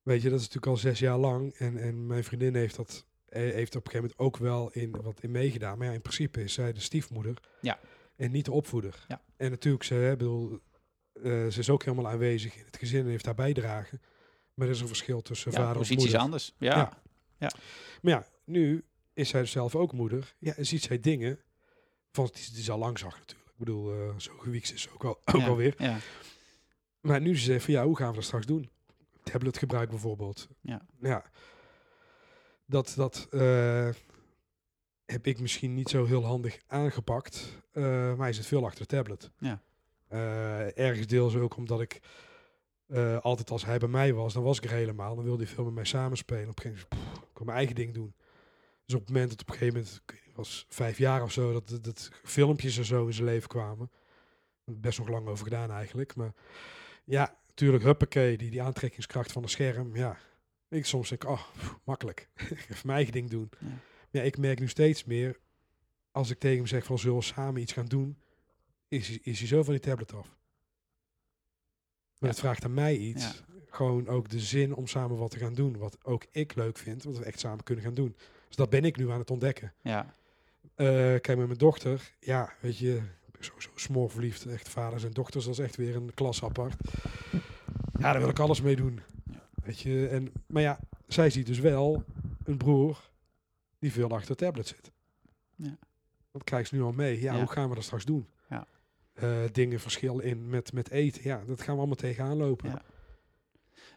Weet je, dat is natuurlijk al zes jaar lang. En, en mijn vriendin heeft dat heeft op een gegeven moment ook wel in wat in meegedaan. Maar ja, in principe is zij de stiefmoeder. Ja. En niet de opvoeder. Ja. En natuurlijk, ze, hè, bedoel, eh, ze is ook helemaal aanwezig in het gezin en heeft daar bijdrage. Maar er is een verschil tussen Ja, vader en moeder. anders. Ja. Ja. Maar ja, nu is zij dus zelf ook moeder. Ja, en ziet zij dingen van die, die ze al lang zag natuurlijk. Ik bedoel, eh, zo gewiekst is ze ook, al, ook alweer. Ja. Maar nu ze zegt van ja, hoe gaan we dat straks doen? Tabletgebruik bijvoorbeeld. Ja. Ja. Dat, dat eh, heb ik misschien niet zo heel handig aangepakt. eh, maar hij zit veel achter de tablet. Ja. Eh, ergens deels ook omdat ik eh, altijd als hij bij mij was, dan was ik er helemaal. Dan wilde hij veel met mij samenspelen. Op een gegeven moment pff, ik kon mijn eigen ding doen. Dus op het moment dat op een gegeven moment, ik was vijf jaar of zo, dat, dat, dat filmpjes en zo in zijn leven kwamen. Best nog lang over gedaan eigenlijk. Maar ja, natuurlijk, huppakee, die, die aantrekkingskracht van een scherm. Ja, ik soms denk, oh, pff, makkelijk. Even mijn eigen ding doen. Ja. Maar ja, ik merk nu steeds meer, als ik tegen hem zeg van zullen we samen iets gaan doen, is, hij- is hij zo van die tablet af. Maar Ja. het vraagt aan mij iets. Ja. Gewoon ook de zin om samen wat te gaan doen. Wat ook ik leuk vind, wat we echt samen kunnen gaan doen. Dus dat ben ik nu aan het ontdekken. Ja. Eh, kijk, met mijn dochter, ja, weet je, ben sowieso smoorverliefd. Echt vaders en dochters, dat is echt weer een klas apart. Ja, daar wil ik alles mee doen. Weet je, en, maar ja, zij ziet dus wel een broer die veel achter tablet zit. Ja. Dat krijgt ze nu al mee. Ja, Ja. hoe gaan we dat straks doen? Ja. Eh, dingen verschil in met, met eten. Ja, dat gaan we allemaal tegenaan lopen. Ja.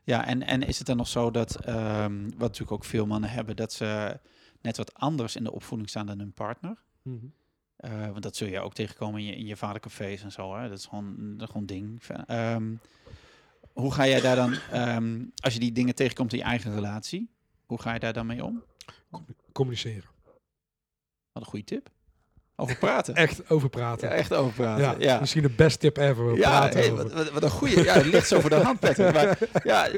Ja, en, en is het dan nog zo dat, ehm, wat natuurlijk ook veel mannen hebben, dat ze net wat anders in de opvoeding staan dan hun partner? Mhm. Eh, want dat zul je ook tegenkomen in je, in je vadercafés en zo. Hè? Dat is gewoon, dat is gewoon een ding. Ehm, hoe ga jij daar dan, ehm, als je die dingen tegenkomt in je eigen relatie, hoe ga je daar dan mee om? Communiceren. Wat een goede tip. Over praten. Echt over praten. Ja, echt over praten. Ja, Ja, misschien de best tip ever. Ja, praten hey, wat, wat, wat een goede. Ja, het ligt zo voor de hand. Maar, ja,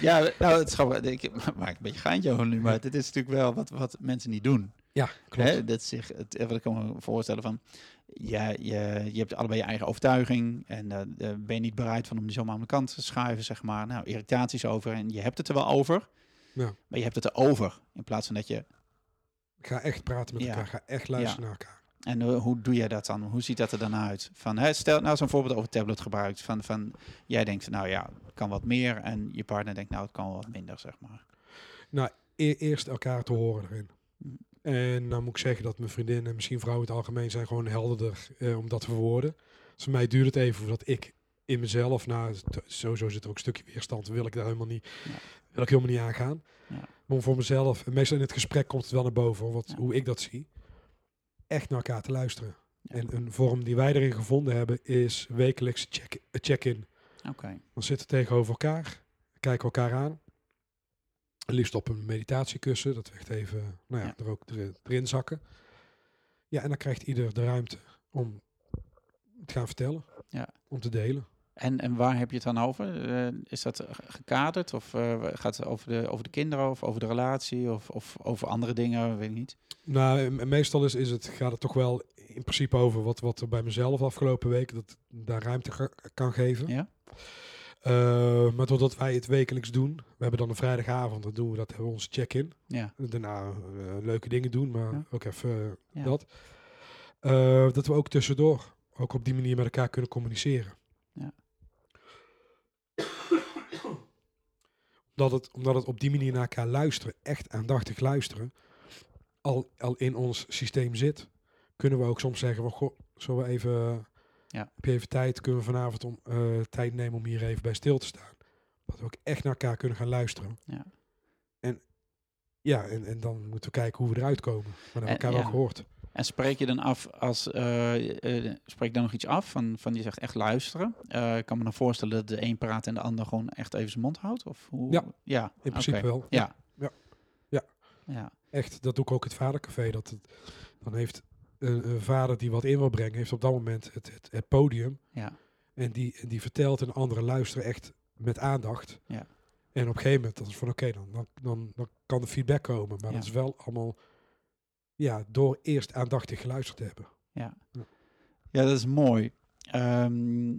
ja, nou, het is gewoon, ik maak een beetje geintje over nu, maar dit is natuurlijk wel wat, wat mensen niet doen. Ja, klopt. Hè, dat zich, het, wat ik kan me voorstellen van, ja, je, je hebt allebei je eigen overtuiging en eh, ben je niet bereid van om die zomaar aan de kant te schuiven, zeg maar. Nou, irritaties over en je hebt het er wel over, Ja. maar je hebt het erover in plaats van dat je, Ga echt praten met Ja. elkaar. Ga echt luisteren naar elkaar. en eh, hoe doe jij dat dan? Hoe ziet dat er dan uit? Van, hè, stel nou zo'n voorbeeld over tablet gebruikt, van, van jij denkt, nou ja, het kan wat meer en je partner denkt, nou het kan wat minder, zeg maar. E- eerst elkaar te horen erin. En dan moet ik zeggen dat mijn vriendin en misschien vrouwen in het algemeen zijn gewoon helderder eh, om dat te verwoorden. Dus voor mij duurt het even voordat ik in mezelf, nou sowieso zit er ook een stukje weerstand, wil ik daar helemaal niet, Ja. wil ik helemaal niet aangaan. Ja. Maar om voor mezelf, en meestal in het gesprek komt het wel naar boven, wat, Ja. hoe ik dat zie, echt naar elkaar te luisteren. En een vorm die wij erin gevonden hebben is wekelijks check- check-in. Oké, Dan zitten we tegenover elkaar, kijken elkaar aan. Liefst op een meditatiekussen, dat we echt even nou ja, Ja. er ook erin, erin zakken. Ja, en dan krijgt ieder de ruimte om te gaan vertellen, Ja. om te delen. En, en waar heb je het dan over? Eh, is dat ge- gekaderd of eh, gaat het over de, over de kinderen of over de relatie of, of over andere dingen? Weet ik niet. Nou, meestal is, is het, gaat het toch wel in principe over wat, wat er bij mezelf afgelopen week, dat daar ruimte kan geven. Ja? Eh, maar doordat wij het wekelijks doen, we hebben dan een vrijdagavond, dan doen we dat, hebben we onze check-in. Ja. Daarna eh, leuke dingen doen, maar Ja. ook even eh, Ja. dat. Dat we ook tussendoor ook op die manier met elkaar kunnen communiceren. Ja. omdat, het, omdat het op die manier naar elkaar luisteren, echt aandachtig luisteren, al, al in ons systeem zit, kunnen we ook soms zeggen van, goh, zullen we even, Ja. heb je even tijd, kunnen we vanavond om, eh, tijd nemen om hier even bij stil te staan. Dat we ook echt naar elkaar kunnen gaan luisteren. Ja. En ja, en, en dan moeten we kijken hoe we eruit komen. Maar En- elkaar ja. wel gehoord. En spreek je dan af als spreek je dan nog iets af van, van je zegt echt luisteren? Ik kan me dan voorstellen dat de een praat en de ander gewoon echt even zijn mond houdt? Of hoe? Ja. ja In principe wel. Ja. Ja. Ja. Ja. ja. Echt, dat doe ik ook het vadercafé. Dat het, dan heeft een, een vader die wat in wil brengen, heeft op dat moment het, het, het podium. Ja. En die, en die vertelt en anderen luisteren echt met aandacht. Ja. En op een gegeven moment, dan is van oké, dan, dan, dan, dan kan de feedback komen. Maar Ja. dat is wel allemaal ja, door eerst aandachtig geluisterd te hebben. Ja, dat is mooi. Ehm,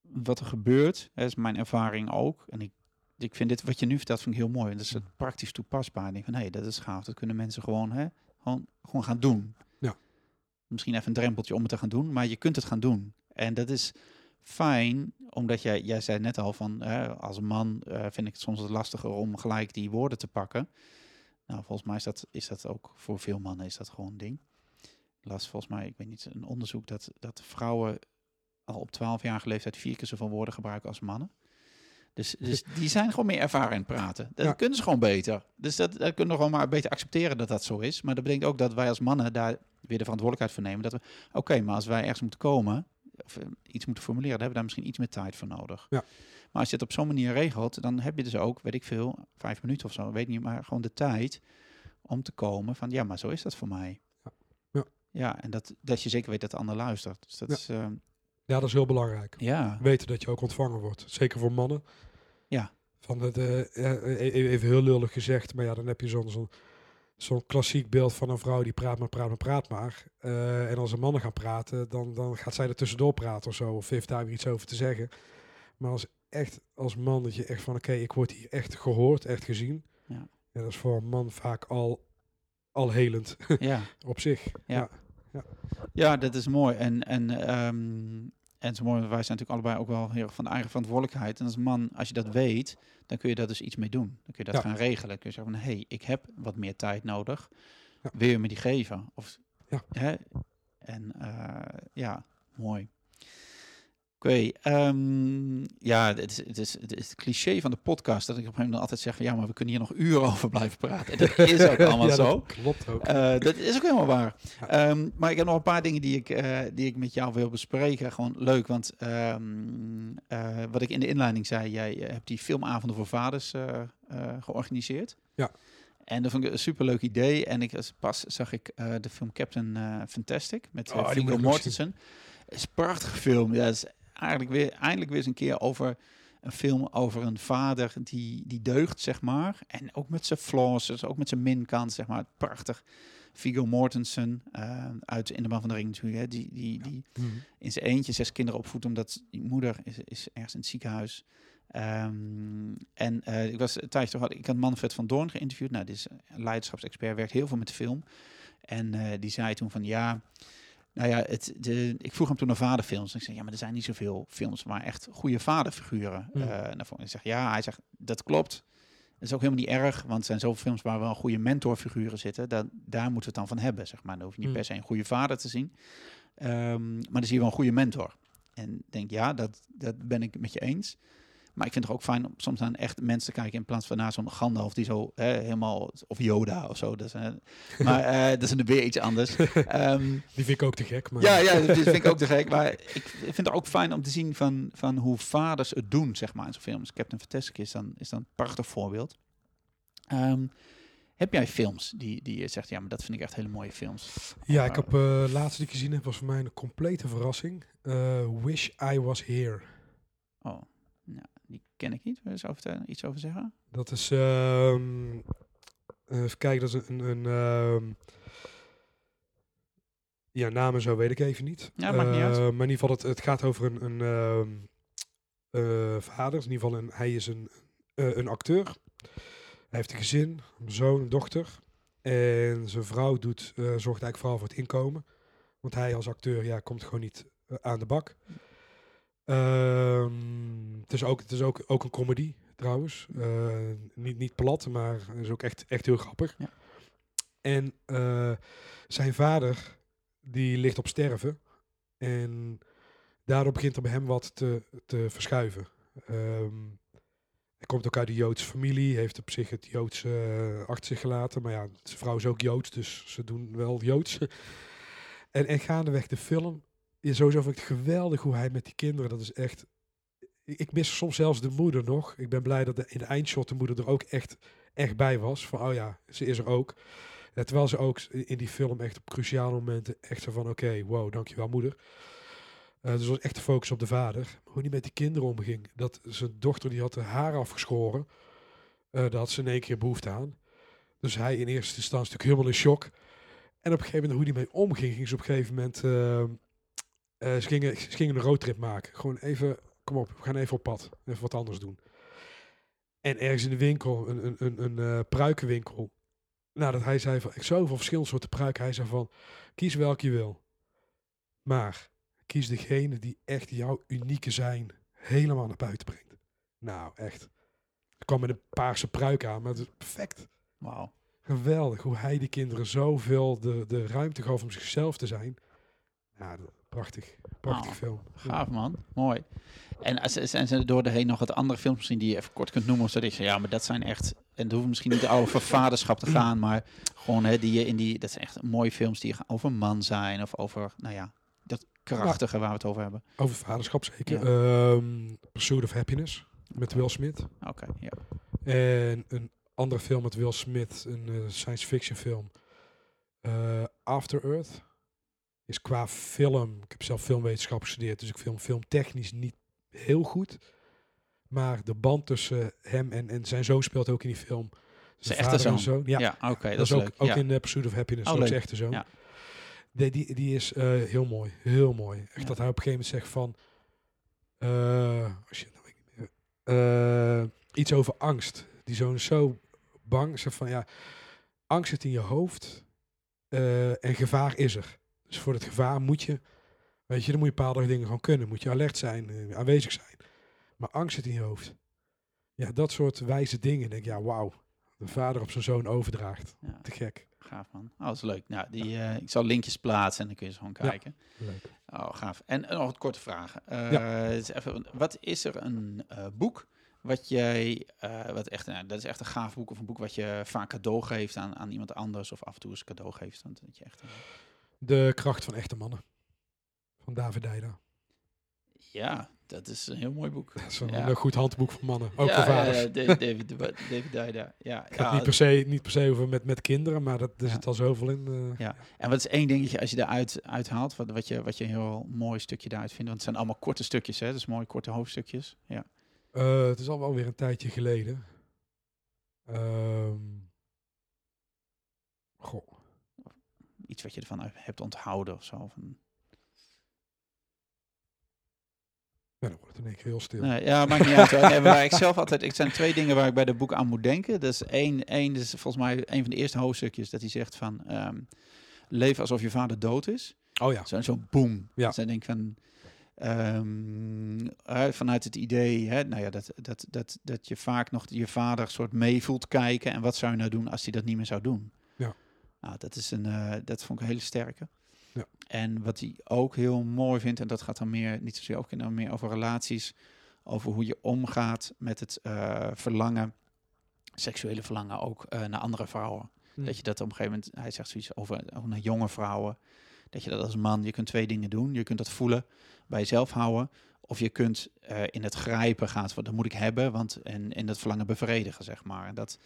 wat er gebeurt, hè, is mijn ervaring ook. En ik, ik vind dit, wat je nu vertelt, vind ik heel mooi. Dat is het praktisch toepasbaar. Ik denk van, hé, dat is gaaf. Dat kunnen mensen gewoon, hè, gewoon, gewoon gaan doen. Ja. Misschien even een drempeltje om het te gaan doen, maar je kunt het gaan doen. En dat is fijn, omdat jij, jij zei net al van, hè, als man eh, vind ik het soms wat lastiger om gelijk die woorden te pakken. Nou, volgens mij is dat, is dat ook voor veel mannen is dat gewoon een ding. Ik las volgens mij, ik weet niet, een onderzoek dat, dat vrouwen al op 12-jarige leeftijd vier keer zoveel woorden gebruiken als mannen. Dus, dus die zijn gewoon meer ervaren in praten. Dat Ja. kunnen ze gewoon beter. Dus dat, dat kunnen we gewoon maar beter accepteren dat dat zo is. Maar dat betekent ook dat wij als mannen daar weer de verantwoordelijkheid voor nemen. Dat we, oké, maar als wij ergens moeten komen, of eh, iets moeten formuleren, dan hebben we daar misschien iets meer tijd voor nodig. Ja. Maar als je het op zo'n manier regelt, dan heb je dus ook, weet ik veel, vijf minuten of zo, weet niet, maar gewoon de tijd om te komen van, ja, maar zo is dat voor mij. Ja. Ja. Ja, en dat, dat je zeker weet dat de ander luistert. Dus dat Ja. is, ehm, Ja, dat is heel belangrijk. ja, Weten dat je ook ontvangen wordt. Zeker voor mannen. Ja. Van het, eh, ja, e- even heel lullig gezegd, maar ja, dan heb je zo'n zo'n klassiek beeld van een vrouw die praat maar, praat maar, praat maar. Eh, en als een mannen gaan praten, dan, dan gaat zij er tussendoor praten of zo. Of heeft daar weer iets over te zeggen. Maar als echt als man dat je echt van, oké, ik word hier echt gehoord, echt gezien. Ja. dat is voor een man vaak al, al helend ja. op zich. Ja. Ja, dat is mooi. En, en, ehm, en wij zijn natuurlijk allebei ook wel heel erg van de eigen verantwoordelijkheid. En als man, als je dat weet, dan kun je daar dus iets mee doen. Dan kun je dat Ja. gaan regelen. Dan kun je zeggen van, hé, hey, ik heb wat meer tijd nodig. Ja. Wil je me die geven? Of, Ja. Hè? En eh, ja, mooi. Oké, ehm, ja, het is, het, is, het is het cliché van de podcast dat ik op een gegeven moment altijd zeg van ja, maar we kunnen hier nog uren over blijven praten. En dat is ook allemaal Ja, zo. dat klopt ook. Eh, dat is ook helemaal waar. Ehm, maar ik heb nog een paar dingen die ik, eh, die ik met jou wil bespreken. Gewoon leuk, want ehm, eh, wat ik in de inleiding zei, jij hebt die filmavonden voor vaders georganiseerd. Ja. En dat vond ik een superleuk idee. En ik, pas zag ik de film Captain Fantastic met Oh, Viggo Mortensen. Het is een prachtige film. Ja, is eigenlijk weer, eindelijk weer eens een keer over een film over een vader die, die deugt, zeg maar. En ook met zijn flaws, dus ook met zijn minkant, zeg maar. Prachtig. Viggo Mortensen uh, uit In de Man van de Ring natuurlijk. Hè, die, die, die Mhm. in zijn eentje zes kinderen opvoedt, omdat die moeder is, is ergens in het ziekenhuis. Um, en uh, ik was tijdens toch had ik had Manfred van Doorn geïnterviewd. Nou, dit is een leiderschapsexpert, werkt heel veel met film. En uh, die zei toen van ja, nou ja, het, de, ik vroeg hem toen naar vaderfilms. En ik zei ja, maar er zijn niet zoveel films waar echt goede vaderfiguren. Mm. Uh, en ik zeg ja, hij zegt dat klopt. Dat is ook helemaal niet erg, want er zijn zoveel films waar wel goede mentorfiguren zitten. Dat, daar moeten we het dan van hebben, zeg maar. Dan hoef je niet Mm. per se een goede vader te zien. Um, maar dan zie je wel een goede mentor. En denk ja, dat, dat ben ik met je eens. Maar ik vind het ook fijn om soms naar echt mensen te kijken in plaats van naar zo'n Gandalf die zo hè, helemaal, of Yoda of zo. Dat is, uh, maar uh, dat is weer iets anders. Um, die vind ik ook te gek. Maar... Ja, ja, dat vind ik ook te gek. Maar ik vind het ook fijn om te zien van, van hoe vaders het doen, zeg maar, in zo'n films. Captain Fantastic is dan, is dan een prachtig voorbeeld. Um, heb jij films die, die je zegt, ja, maar dat vind ik echt hele mooie films? Ja, ik heb uh, laatste die ik gezien heb, was voor mij een complete verrassing. Uh, Wish I Was Here. Oh, die ken ik niet. Wil je over iets over zeggen? Dat is, um, even kijken, dat is een, een um, ja, namen zo weet ik even niet. Ja, maakt niet uit. Uh, maar in ieder geval, het, het gaat over een, een um, uh, vader. In ieder geval, een, hij is een, uh, een acteur. Hij heeft een gezin, een zoon, een dochter. En zijn vrouw doet, uh, zorgt eigenlijk vooral voor het inkomen. Want hij als acteur ja, komt gewoon niet aan de bak. Um, het is ook, het is ook, ook een comedy trouwens. Uh, niet, niet plat, maar het is ook echt, echt heel grappig. Ja. En uh, zijn vader, die ligt op sterven. En daardoor begint er bij hem wat te, te verschuiven. Um, hij komt ook uit de Joodse familie, heeft op zich het Joodse uh, achter zich gelaten. Maar ja, zijn vrouw is ook Joods, dus ze doen wel Joods. en, en gaandeweg de film, ja, sowieso vind ik het geweldig hoe hij met die kinderen, dat is echt... Ik, mis soms zelfs de moeder nog. Ik ben blij dat de, in de eindshot de moeder er ook echt, echt bij was. Van, oh ja, ze is er ook. Terwijl ze ook in die film echt op cruciale momenten echt zo van, oké, wow, dankjewel moeder. Eh dus was echt de focus op de vader. Hoe die met die kinderen omging. Dat zijn dochter, die had haar afgeschoren. Eh daar had ze in één keer behoefte aan. Dus hij in eerste instantie natuurlijk helemaal in shock. En op een gegeven moment, hoe die mee omging, ging ze op een gegeven moment... eh, eh, ze, gingen, ze gingen een roadtrip maken. Gewoon even, kom op, we gaan even op pad. Even wat anders doen. En ergens in de winkel, een, een, een, een eh, pruikenwinkel. Nadat hij zei van, ik zoveel verschillende soorten pruiken. Hij zei van, kies welke je wil. Maar kies degene die echt jouw unieke zijn helemaal naar buiten brengt. Nou, echt. Ik kwam met een paarse pruik aan, maar het is perfect. Wauw. Geweldig hoe hij die kinderen zoveel de, de ruimte gaf om zichzelf te zijn. Ja, dat- prachtig. Prachtig Oh, film. Gaaf man, mooi. En zijn ze door de heen nog wat andere films misschien die je even kort kunt noemen? Of zo dat je ja, maar dat zijn echt, en het hoeven misschien niet over vaderschap te gaan, maar gewoon hè, die je in die, dat zijn echt mooie films die gaan over man zijn of over, nou ja, dat krachtige waar we het over hebben. Over vaderschap zeker. Ja. Ehm, Pursuit of Happiness met Will Smith. Oké, ja. En een andere film met Will Smith, een eh, science fiction film. Eh, After Earth. Is qua film, ik heb zelf filmwetenschap gestudeerd, dus ik film filmtechnisch niet heel goed. Maar de band tussen hem en, en zijn zoon speelt ook in die film. Zijn echte en zoon? Ja, Ja, oké, dat, dat is ook, leuk. ook ja. in uh, Pursuit of Happiness. Oh, ook zijn echte zoon. Ja. Die, die is eh, heel mooi. Heel mooi. Echt dat hij op een gegeven moment zegt van... eh oh shit, nou weet ik niet meer. Eh, iets over angst. Die zoon is zo bang. Zegt van ja, angst zit in je hoofd. en gevaar is er. Dus voor het gevaar moet je... Weet je, dan moet je bepaalde dingen gewoon kunnen. Moet je alert zijn, eh, aanwezig zijn. Maar angst zit in je hoofd. Ja, dat soort wijze dingen. Denk ik, ja, wauw. De vader op zijn zoon overdraagt. Ja, Te gek. gaaf man. Oh, dat is leuk. Nou, die, eh, ik zal linkjes plaatsen en dan kun je ze gewoon Ja. kijken. Leuk. Oh, gaaf. En nog een korte vraag. Eh, is even, wat is er een boek wat jij, wat echt, nou, dat is echt een gaaf boek of een boek wat je vaak cadeau geeft aan, aan iemand anders of af en toe eens cadeau geeft? Want dat je echt, De kracht van echte mannen. Van David Dijda. ja, dat is een heel mooi boek. Dat is een, Ja. goed handboek voor mannen. Ook ja, voor vaders. ja, David, David, Dijda. Ja, gaat ja, niet, per se, niet per se over met, met kinderen, maar dat, er Ja. zit al zoveel in. eh. Ja. En wat is één dingetje als je eruit uithaalt, wat, wat, je, wat je een heel mooi stukje daaruit vindt? Want het zijn allemaal korte stukjes, hè? Dus mooie korte hoofdstukjes. Ja. Eh, het is al wel weer een tijdje geleden. Ehm goh. Iets wat je ervan hebt onthouden of zo. Van, Ja, dan wordt het in één keer heel stil. Nee, ja, maakt niet uit. Nee, waar ik zelf altijd, het zijn twee dingen waar ik bij dat boek aan moet denken. Dat is één, één is volgens mij een van de eerste hoofdstukjes dat hij zegt van ehm, leef alsof je vader dood is. Oh ja. Zo'n zo boom. Ja. Dus denk ik van ehm, eh, vanuit het idee, hè, nou ja, dat, dat, dat, dat je vaak nog je vader soort mee voelt kijken en wat zou je nou doen als hij dat niet meer zou doen? Nou, dat is een, eh, dat vond ik een hele sterke. Ja. En wat hij ook heel mooi vindt, en dat gaat dan meer, niet zozeer ook dan meer over relaties, over hoe je omgaat met het eh, verlangen, seksuele verlangen ook eh, naar andere vrouwen. Hm. Dat je dat op een gegeven moment, hij zegt zoiets over, over naar jonge vrouwen, dat je dat als man, je kunt twee dingen doen. Je kunt dat voelen, bij jezelf houden, of je kunt in het grijpen gaan, van dat moet ik hebben, want en in dat verlangen bevredigen, zeg maar. En dat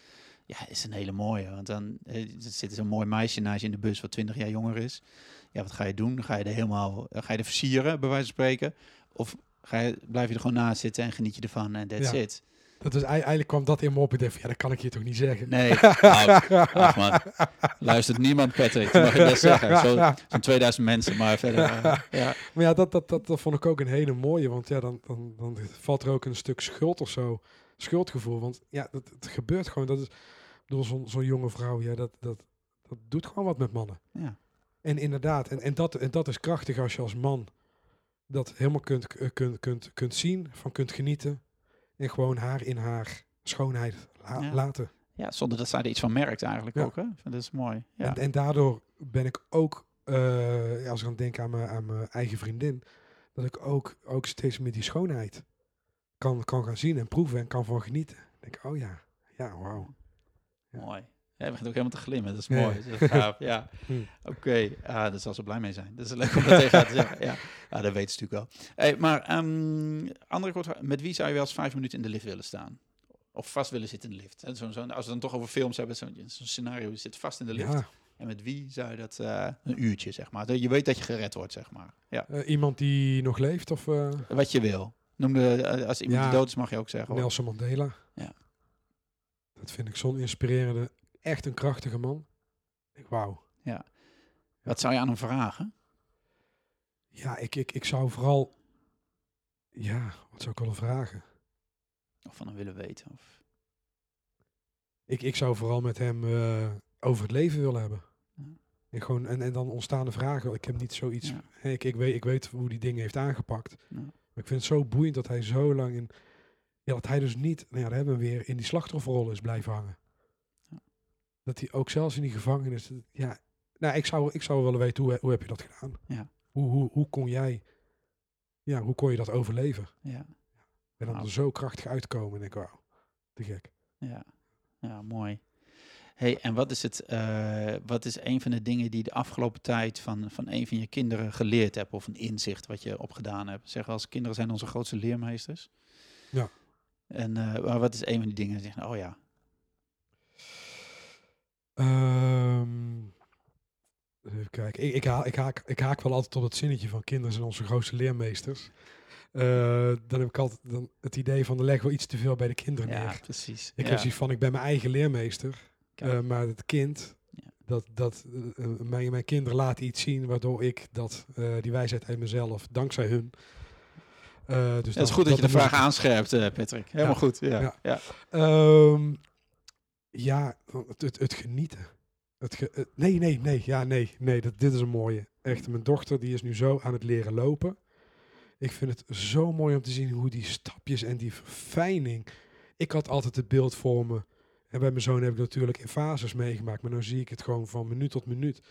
ja, is een hele mooie, want dan eh, er zit zo'n mooi meisje naast je in de bus wat 20 jaar jonger is. Ja, wat ga je doen? Ga je er helemaal, eh, ga je er versieren, bij wijze van spreken? Of ga je, blijf je er gewoon naast zitten en geniet je ervan en that's Ja. it? Dat is, ei- eigenlijk kwam dat in me op. Ik dacht ja, dat kan ik hier toch niet zeggen. Nee, man, luistert niemand Patrick, dat mag je best zeggen. Zo, zo'n 2000 mensen, maar verder, eh, ja. Maar ja, dat, dat, dat, dat vond ik ook een hele mooie. Want ja, dan, dan, dan valt er ook een stuk schuld of zo. Schuldgevoel. Want ja, dat, het gebeurt gewoon. Dat is, bedoel, zo'n zo'n jonge vrouw, ja, dat, dat, dat doet gewoon wat met mannen. ja. En inderdaad, en, en, dat, en dat is krachtig als je als man dat helemaal kunt, k- kunt, kunt, kunt zien, van kunt genieten. En gewoon haar in haar schoonheid la- Ja. laten. Ja, zonder dat zij er iets van merkt eigenlijk Ja. ook. Hè? Dat is mooi. Ja. En, en daardoor ben ik ook, eh, als ik aan denk aan mijn, aan mijn eigen vriendin, dat ik ook, ook steeds meer die schoonheid kan, kan gaan zien en proeven en kan van genieten. Denk ik, oh ja, ja, wauw. Ja. Mooi. Ja, je begint ook helemaal te glimmen. Dat is Ja. mooi. Dat is gaaf. Ja. Hm. Oké. Ah, daar zal ze blij mee zijn. Dat is leuk om dat tegen haar te zeggen. Ja. ja, dat weet ze natuurlijk wel. Hey, maar ehm, andere kort, met wie zou je wel eens vijf minuten in de lift willen staan? Of vast willen zitten in de lift. En zo, zo, als we dan toch over films hebben, zo'n scenario, je zit vast in de lift. Ja, En met wie zou je dat eh, een uurtje, zeg maar. Dat Je weet dat je gered wordt, zeg maar. Ja. eh, iemand die nog leeft of eh, Wat je wil. Noem de, eh, als iemand Ja. die dood is, mag je ook zeggen. hoor. Nelson Mandela. Ja. Dat vind ik zo'n inspirerende, echt een krachtige man. Ik, wauw. Wat zou je aan hem vragen? Ja, ik, ik, ik zou vooral, ja, wat zou ik willen vragen? Of van hem willen weten? Of... Ik, ik zou vooral met hem eh, over het leven willen hebben. Ja. En, gewoon, en, en dan ontstaande vragen. Ik heb niet zoiets. Ja. Ik, ik, weet, ik weet hoe die dingen heeft aangepakt. Ja. Ik vind het zo boeiend dat hij zo lang in. Ja, dat hij dus niet. Nou ja, daar hebben we weer in die slachtofferrol is blijven hangen. Ja. Dat hij ook zelfs in die gevangenis. Ja, nou, ik zou, ik zou willen weten hoe, hoe heb je dat gedaan? Ja. Hoe, hoe, hoe kon jij. Ja, hoe kon je dat overleven? Ja, En dan er zo krachtig uitkomen. En ik, wauw, te gek. ja. ja mooi. Hey, en wat is, het, eh, wat is een van de dingen die de afgelopen tijd van, van een van je kinderen geleerd hebt? Of een inzicht wat je opgedaan hebt? Zeg als kinderen zijn onze grootste leermeesters. Ja. En eh, maar wat is een van die dingen die oh ja, Ehm, even kijken. Ik, ik, haak, ik, haak, ik haak wel altijd op het zinnetje van kinderen zijn onze grootste leermeesters. Eh, dan heb ik altijd dan het idee van, er leggen we iets te veel bij de kinderen ja, neer. precies. Ik ja. heb zoiets van, ik ben mijn eigen leermeester. Eh, maar het kind, Ja. dat, dat, eh, eh, mijn, mijn kinderen laten iets zien waardoor ik dat, eh, die wijsheid uit mezelf, dankzij hun. eh, dus het is goed dat, je de vraag aanscherpt, eh, Patrick. Helemaal Ja. goed. Ja. Ja. Ja. Ehm, ja, het, het, het genieten. Het ge- het- nee, nee, nee. Ja, nee, nee. Dat, dit is een mooie. Echt, mijn dochter die is nu zo aan het leren lopen. Ik vind het zo mooi om te zien hoe die stapjes en die verfijning. Ik had altijd het beeld voor me. En bij mijn zoon heb ik natuurlijk in fases meegemaakt. Maar nu zie ik het gewoon van minuut tot minuut.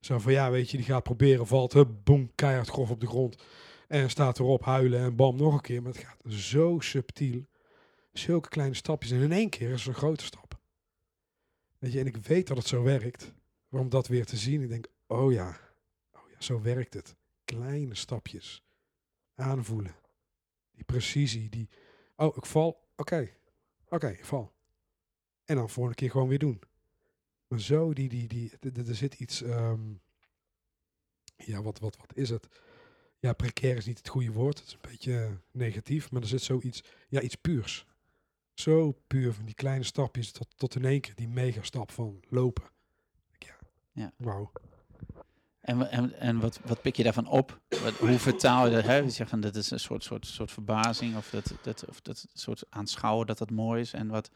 Zo van ja, weet je, die gaat proberen, valt, hup, boem, keihard grof op de grond. En staat erop huilen en bam, nog een keer. Maar het gaat zo subtiel. Zulke kleine stapjes. En in één keer is het een grote stap. Weet je, en ik weet dat het zo werkt. Maar om dat weer te zien, ik denk, oh ja, oh ja, zo werkt het. Kleine stapjes. Aanvoelen. Die precisie, die, oh, ik val, oké, oké, ik val. En dan volgende keer gewoon weer doen. Maar zo, die, die, die, er zit iets, ehm, ja, wat, wat, wat is het? Ja, precair is niet het goede woord. Het is een beetje eh, negatief, maar er zit zoiets, ja, iets puurs. Zo puur van die kleine stapjes tot, tot in één keer die mega stap van lopen. Ja. Ja. Wauw. En, en, en wat, wat pik je daarvan op? Wat, hoe vertaal je dat? Hè? Je zegt van dat is een soort, soort, soort verbazing of dat, dat, of dat soort aanschouwen dat dat mooi is. En wat,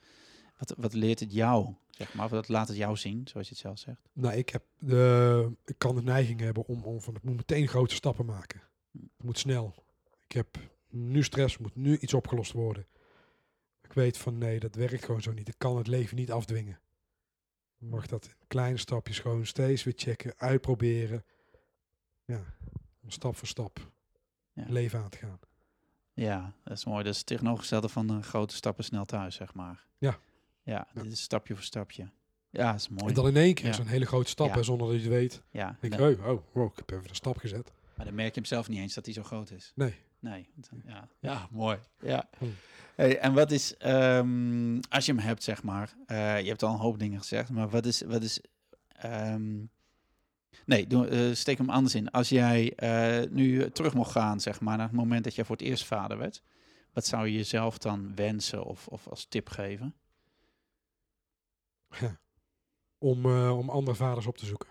wat, wat leert het jou? Zeg maar, wat laat het jou zien, zoals je het zelf zegt? Nou, ik, heb de, ik kan de neiging hebben om, om van, ik moet meteen grote stappen maken. Het moet snel. Ik heb nu stress, moet nu iets opgelost worden. Ik weet van nee, dat werkt gewoon zo niet. Ik kan het leven niet afdwingen. Je mag dat in kleine stapjes gewoon steeds weer checken, uitproberen. Ja, om stap voor stap Ja. leven aan te gaan. Ja, dat is mooi. Dat is het tegenovergestelde van een grote stappen snel thuis, zeg maar. Ja. Ja, dit is stapje voor stapje. Ja, dat is mooi. En dan in één keer Ja. is een hele grote stap, hè, zonder dat je het weet. ja, denk je, oh, oh, wow, ik heb even een stap gezet. maar dan merk je hem zelf niet eens dat hij zo groot is. Nee. Nee. Ja, ja mooi. Ja. Hm. Hey, en wat is, ehm, als je hem hebt, zeg maar, eh, je hebt al een hoop dingen gezegd, maar wat is, wat is, ehm, nee, doe, eh, steek hem anders in. Als jij eh, nu terug mocht gaan, zeg maar, naar het moment dat jij voor het eerst vader werd, wat zou je jezelf dan wensen of, of als tip geven? Ja. Om, eh, om andere vaders op te zoeken.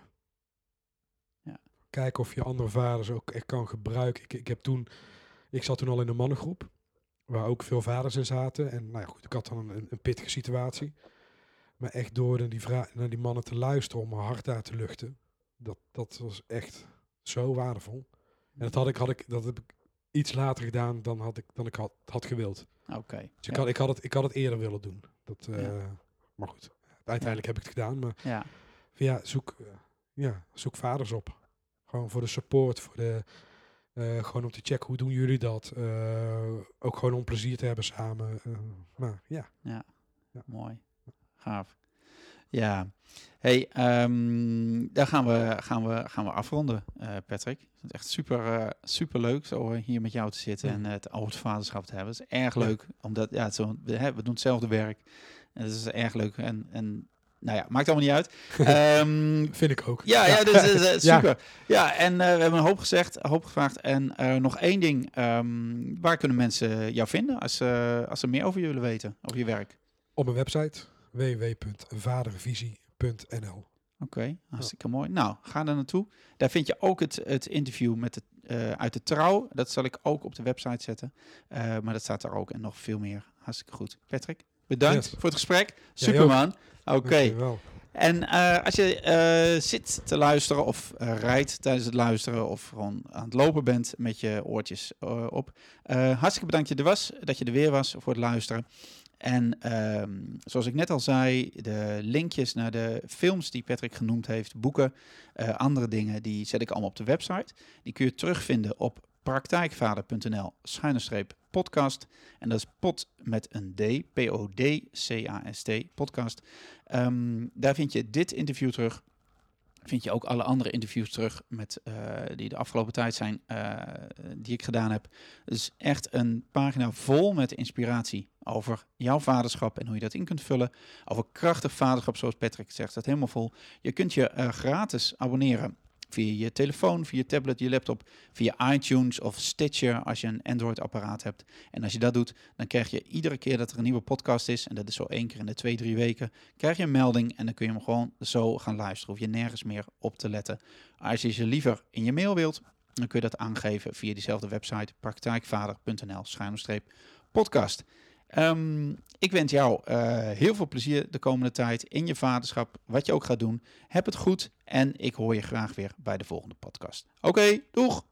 Ja. Kijken of je andere vaders ook echt kan gebruiken. Ik, ik, heb toen, ik zat toen al in een mannengroep. Waar ook veel vaders in zaten. En nou ja, goed, ik had dan een, een pittige situatie. Maar echt door naar die, naar die mannen te luisteren om mijn hart daar te luchten. Dat, dat was echt zo waardevol. En dat, had ik, had ik, dat heb ik iets later gedaan dan, had ik, dan ik had, had gewild. Oké. Dus ik, ja. had, ik, had het, ik had het eerder willen doen. Dat, eh, Ja. Maar goed, uiteindelijk heb ik het gedaan. Maar ja. ja, zoek, eh, ja, zoek vaders op. Gewoon voor de support, voor de, eh, gewoon om te checken hoe doen jullie dat. Eh, ook gewoon om plezier te hebben samen. maar ja, Mooi. Gaaf. Ja. Hey, ehm, daar gaan we, gaan we, gaan we afronden, Patrick. Het is echt super, super leuk zo hier met jou te zitten en het oude vaderschap te hebben. Het is erg leuk, omdat ja, het zo, we doen hetzelfde werk. En het is erg leuk. En, en nou ja, maakt allemaal niet uit. Ehm, Vind ik ook. ja, ja, dus, eh, eh, Ja. super. Ja, en eh, we hebben een hoop gezegd, een hoop gevraagd. En nog één ding, ehm, waar kunnen mensen jou vinden als, ze als ze meer over je willen weten, over je werk? Op mijn website www.vadervisie.nl. Oké, hartstikke mooi. Nou, ga daar naartoe. Daar vind je ook het, het interview met de, uit de trouw. Dat zal ik ook op de website zetten. Maar dat staat daar ook en nog veel meer. Hartstikke goed. Patrick, bedankt Yes. voor het gesprek. Superman. Oké. En eh, als je eh, zit te luisteren of eh, rijdt tijdens het luisteren of gewoon aan het lopen bent met je oortjes op. hartstikke bedankt dat je er was, dat je er weer was voor het luisteren. En ehm, zoals ik net al zei, de linkjes naar de films die Patrick genoemd heeft, boeken, andere dingen, die zet ik allemaal op de website. Die kun je terugvinden op praktijkvader.nl schuine streep podcast. En dat is pot met een D, P-O-D-C-A-S-T, podcast. Ehm, daar vind je dit interview terug. Vind je ook alle andere interviews terug met, eh, die de afgelopen tijd zijn, eh, die ik gedaan heb. Dus echt een pagina vol met inspiratie over jouw vaderschap en hoe je dat in kunt vullen. Over krachtig vaderschap, zoals Patrick zegt, dat helemaal vol. Je kunt je eh, gratis abonneren via je telefoon, via je tablet, je laptop, via iTunes of Stitcher als je een Android-apparaat hebt. En als je dat doet, dan krijg je iedere keer dat er een nieuwe podcast is, en dat is zo één keer in de twee, drie weken, krijg je een melding en dan kun je hem gewoon zo gaan luisteren. Hoef je nergens meer op te letten. Als je ze liever in je mail wilt, dan kun je dat aangeven via diezelfde website praktijkvader.nl Ehm, ik wens jou eh, heel veel plezier de komende tijd in je vaderschap, wat je ook gaat doen. Heb het goed en ik hoor je graag weer bij de volgende podcast. Oké, doeg!